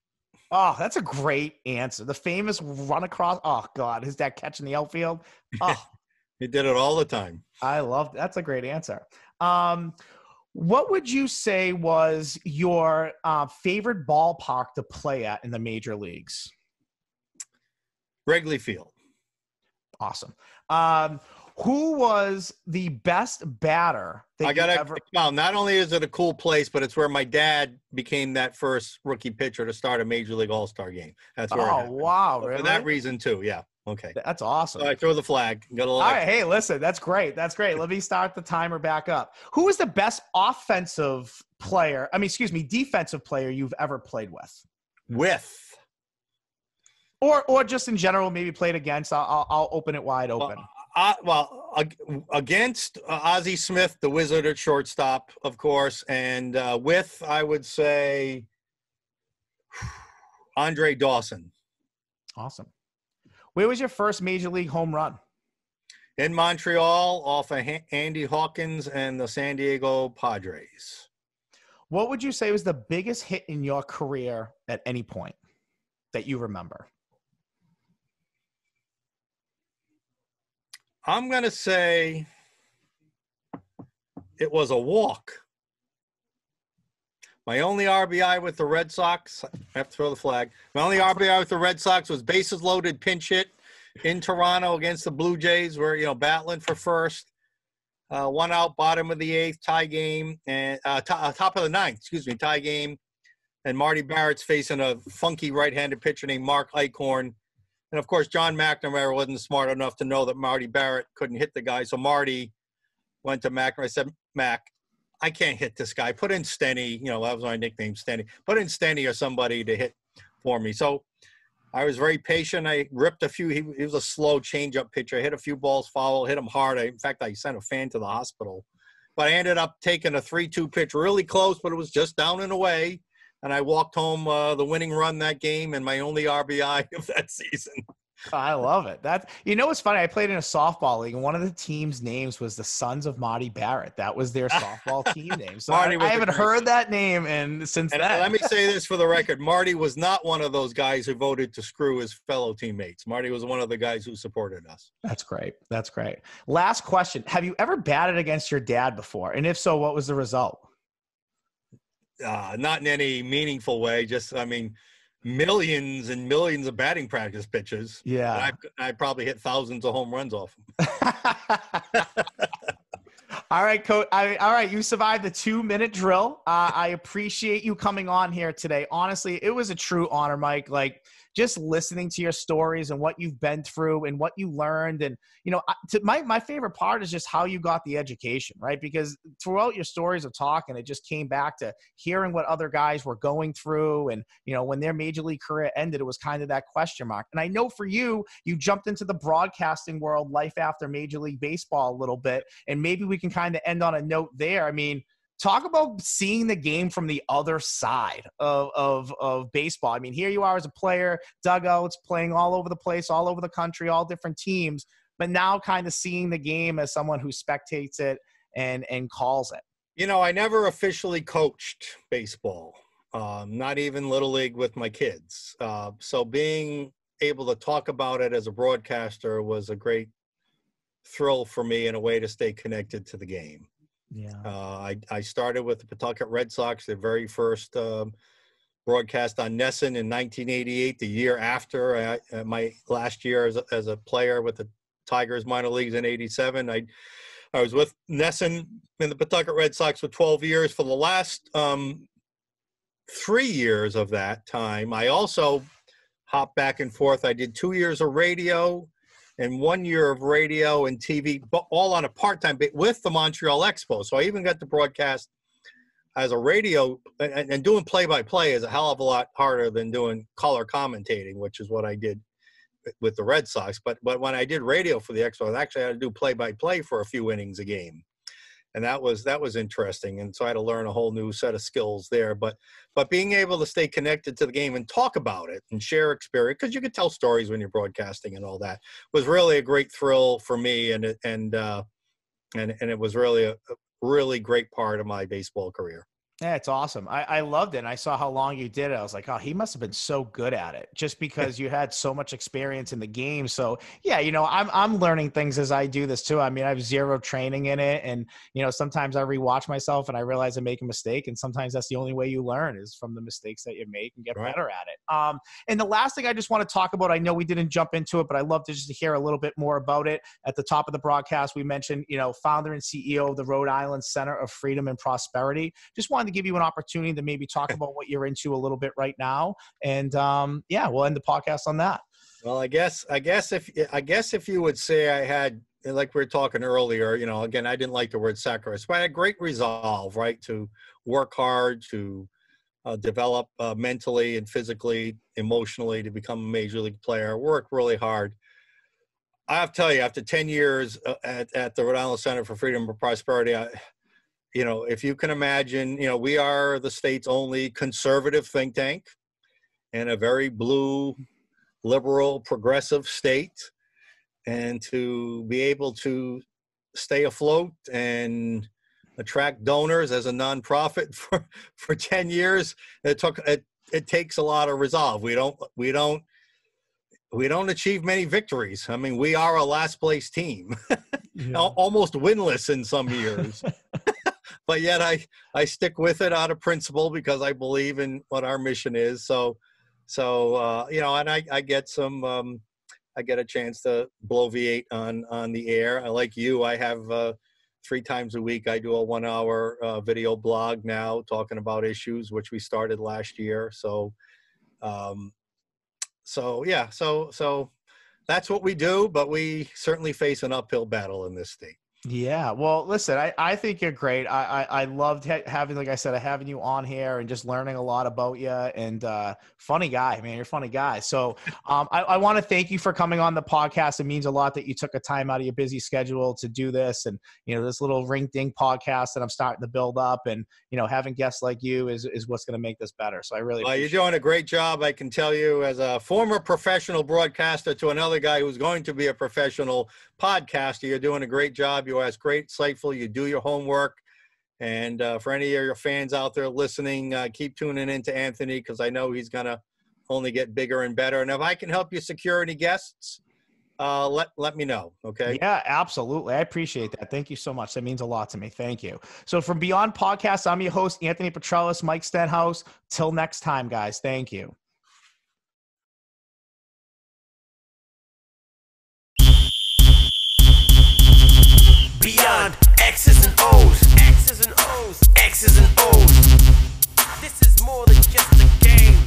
Oh, that's a great answer. The famous run across. Oh God, is that catch in the outfield? Oh, he did it all the time. I love. That's a great answer. Um, what would you say was your uh, favorite ballpark to play at in the major leagues? Wrigley Field. Awesome. Um, who was the best batter I got to ever- well, not only is it a cool place, but it's where my dad became that first rookie pitcher to start a major league all star game. That's where. Oh wow! So really? For that reason too, yeah. Okay. That's awesome. So I throw the flag. Got a all right. Hey, listen, that's great. That's great. Let me start the timer back up. Who is the best offensive player? I mean, excuse me, defensive player you've ever played with? With. Or, or just in general, maybe played against. I'll, I'll, I'll open it wide open. Well, uh, well, against uh, Ozzie Smith, the wizard at shortstop, of course, and uh, with I would say Andre Dawson. Awesome. Where was your first major league home run? In Montreal, off of Andy Hawkins and the San Diego Padres. What would you say was the biggest hit in your career at any point that you remember? I'm going to say it was a walk. My only RBI with the Red Sox, I have to throw the flag. My only RBI with the Red Sox was bases loaded pinch hit in Toronto against the Blue Jays, where, you know, battling for first. Uh, one out, bottom of the eighth, tie game, and uh, t- uh, top of the ninth, excuse me, tie game. And Marty Barrett's facing a funky right handed pitcher named Mark Eichhorn and of course, John McNamara wasn't smart enough to know that Marty Barrett couldn't hit the guy. So Marty went to McNamara. I said, Mac, I can't hit this guy. Put in Stenny. You know, that was my nickname, Stenny. Put in Stenny or somebody to hit for me. So I was very patient. I ripped a few. He, he was a slow changeup pitcher. I hit a few balls foul, hit him hard. I, in fact, I sent a fan to the hospital. But I ended up taking a 3 2 pitch really close, but it was just down and away and I walked home uh, the winning run that game and my only RBI of that season. I love it. That you know what's funny? I played in a softball league, and one of the team's names was the Sons of Marty Barrett. That was their softball team name. So I, I, haven't heard that name and since and then. Let me say this for the record: Marty was not one of those guys who voted to screw his fellow teammates. Marty was one of the guys who supported us. That's great. That's great. Last question: Have you ever batted against your dad before? And if so, what was the result? Uh, not in any meaningful way. Just, I mean, millions and millions of batting practice pitches. Yeah, I, I probably hit thousands of home runs off them. All right, coach. I, all right, you survived the two minute drill. Uh, I appreciate you coming on here today. Honestly, it was a true honor, Mike. Like just listening to your stories and what you've been through and what you learned and you know to my, my favorite part is just how you got the education right? Because throughout your stories of talking it just came back to hearing what other guys were going through and you know when their major league career ended it was kind of that question mark. And i know for you you jumped into the broadcasting world life after major league baseball a little bit and maybe we can kind of end on a note there. I mean talk about seeing the game from the other side of, of, of baseball. I mean, here you are as a player, dugouts, playing all over the place, all over the country, all different teams, but now kind of seeing the game as someone who spectates it and, and calls it. You know, I never officially coached baseball, um, not even Little League with my kids. Uh, so being able to talk about it as a broadcaster was a great thrill for me and a way to stay connected to the game. Yeah. Uh, I, I started with the Pawtucket Red Sox, the very first um, broadcast on NESN in 1988, the year after I, uh, my last year as a, as a player with the Tigers minor leagues in 87. I, I was with NESN in the Pawtucket Red Sox for 12 years. For the last um, three years of that time, I also hopped back and forth. I did two years of radio and one year of radio and TV, but all on a part-time bit with the Montreal Expo. So I even got to broadcast as a radio and, and doing play-by-play is a hell of a lot harder than doing color commentating, which is what I did with the Red Sox. But but when I did radio for the Expo, I actually had to do play-by-play for a few innings a game and that was that was interesting and so i had to learn a whole new set of skills there but but being able to stay connected to the game and talk about it and share experience because you could tell stories when you're broadcasting and all that was really a great thrill for me and and uh and and it was really a, a really great part of my baseball career yeah, it's awesome. I, I loved it. And I saw how long you did it. I was like, oh, he must have been so good at it just because you had so much experience in the game. So yeah, you know, I'm I'm learning things as I do this too. I mean, I have zero training in it. And, you know, sometimes I rewatch myself and I realize I make a mistake. And sometimes that's the only way you learn is from the mistakes that you make and get right. better at it. Um, and the last thing I just want to talk about, I know we didn't jump into it, but I love to just hear a little bit more about it. At the top of the broadcast, we mentioned, you know, founder and CEO of the Rhode Island Center of Freedom and Prosperity. Just wanted to give you an opportunity to maybe talk about what you're into a little bit right now. And um, yeah, we'll end the podcast on that. Well, I guess I guess if I guess if you would say I had like we were talking earlier, you know, again, I didn't like the word sacrifice, but I had great resolve, right, to work hard, to uh, develop uh, mentally and physically, emotionally to become a major league player. Work really hard. I have to tell you, after 10 years uh, at, at the Rhode Island Center for Freedom and Prosperity, I, you know, if you can imagine, you know, we are the state's only conservative think tank in a very blue, liberal, progressive state. And to be able to stay afloat and attract donors as a nonprofit for, for 10 years, it took, it, it takes a lot of resolve. We don't, we don't, we don't achieve many victories. I mean, we are a last place team, yeah. almost winless in some years. but yet I I stick with it out of principle because I believe in what our mission is. So so uh, you know, and I I get some um, I get a chance to bloviate on on the air. I like you. I have uh, three times a week. I do a one hour uh, video blog now talking about issues which we started last year. So um, so yeah so so that's what we do but we certainly face an uphill battle in this state yeah, well, listen, I, I think you're great. I, I, I loved ha- having, like I said, having you on here and just learning a lot about you. And uh, funny guy, man, you're a funny guy. So um, I, I want to thank you for coming on the podcast. It means a lot that you took a time out of your busy schedule to do this, and you know this little ring ding podcast that I'm starting to build up. And you know, having guests like you is is what's going to make this better. So I really, well, you're doing a great job. I can tell you, as a former professional broadcaster to another guy who's going to be a professional podcaster, you're doing a great job You're as great, insightful. You do your homework. And uh, for any of your fans out there listening, uh, keep tuning in to Anthony because I know he's going to only get bigger and better. And if I can help you secure any guests, uh, let let me know. Okay. Yeah, absolutely. I appreciate that. Thank you so much. That means a lot to me. Thank you. So from Beyond Podcast, I'm your host, Anthony Petrellis, Mike Stenhouse. Till next time, guys. Thank you. beyond X's and O's. X's and O's. X's and O's. This is more than just a game.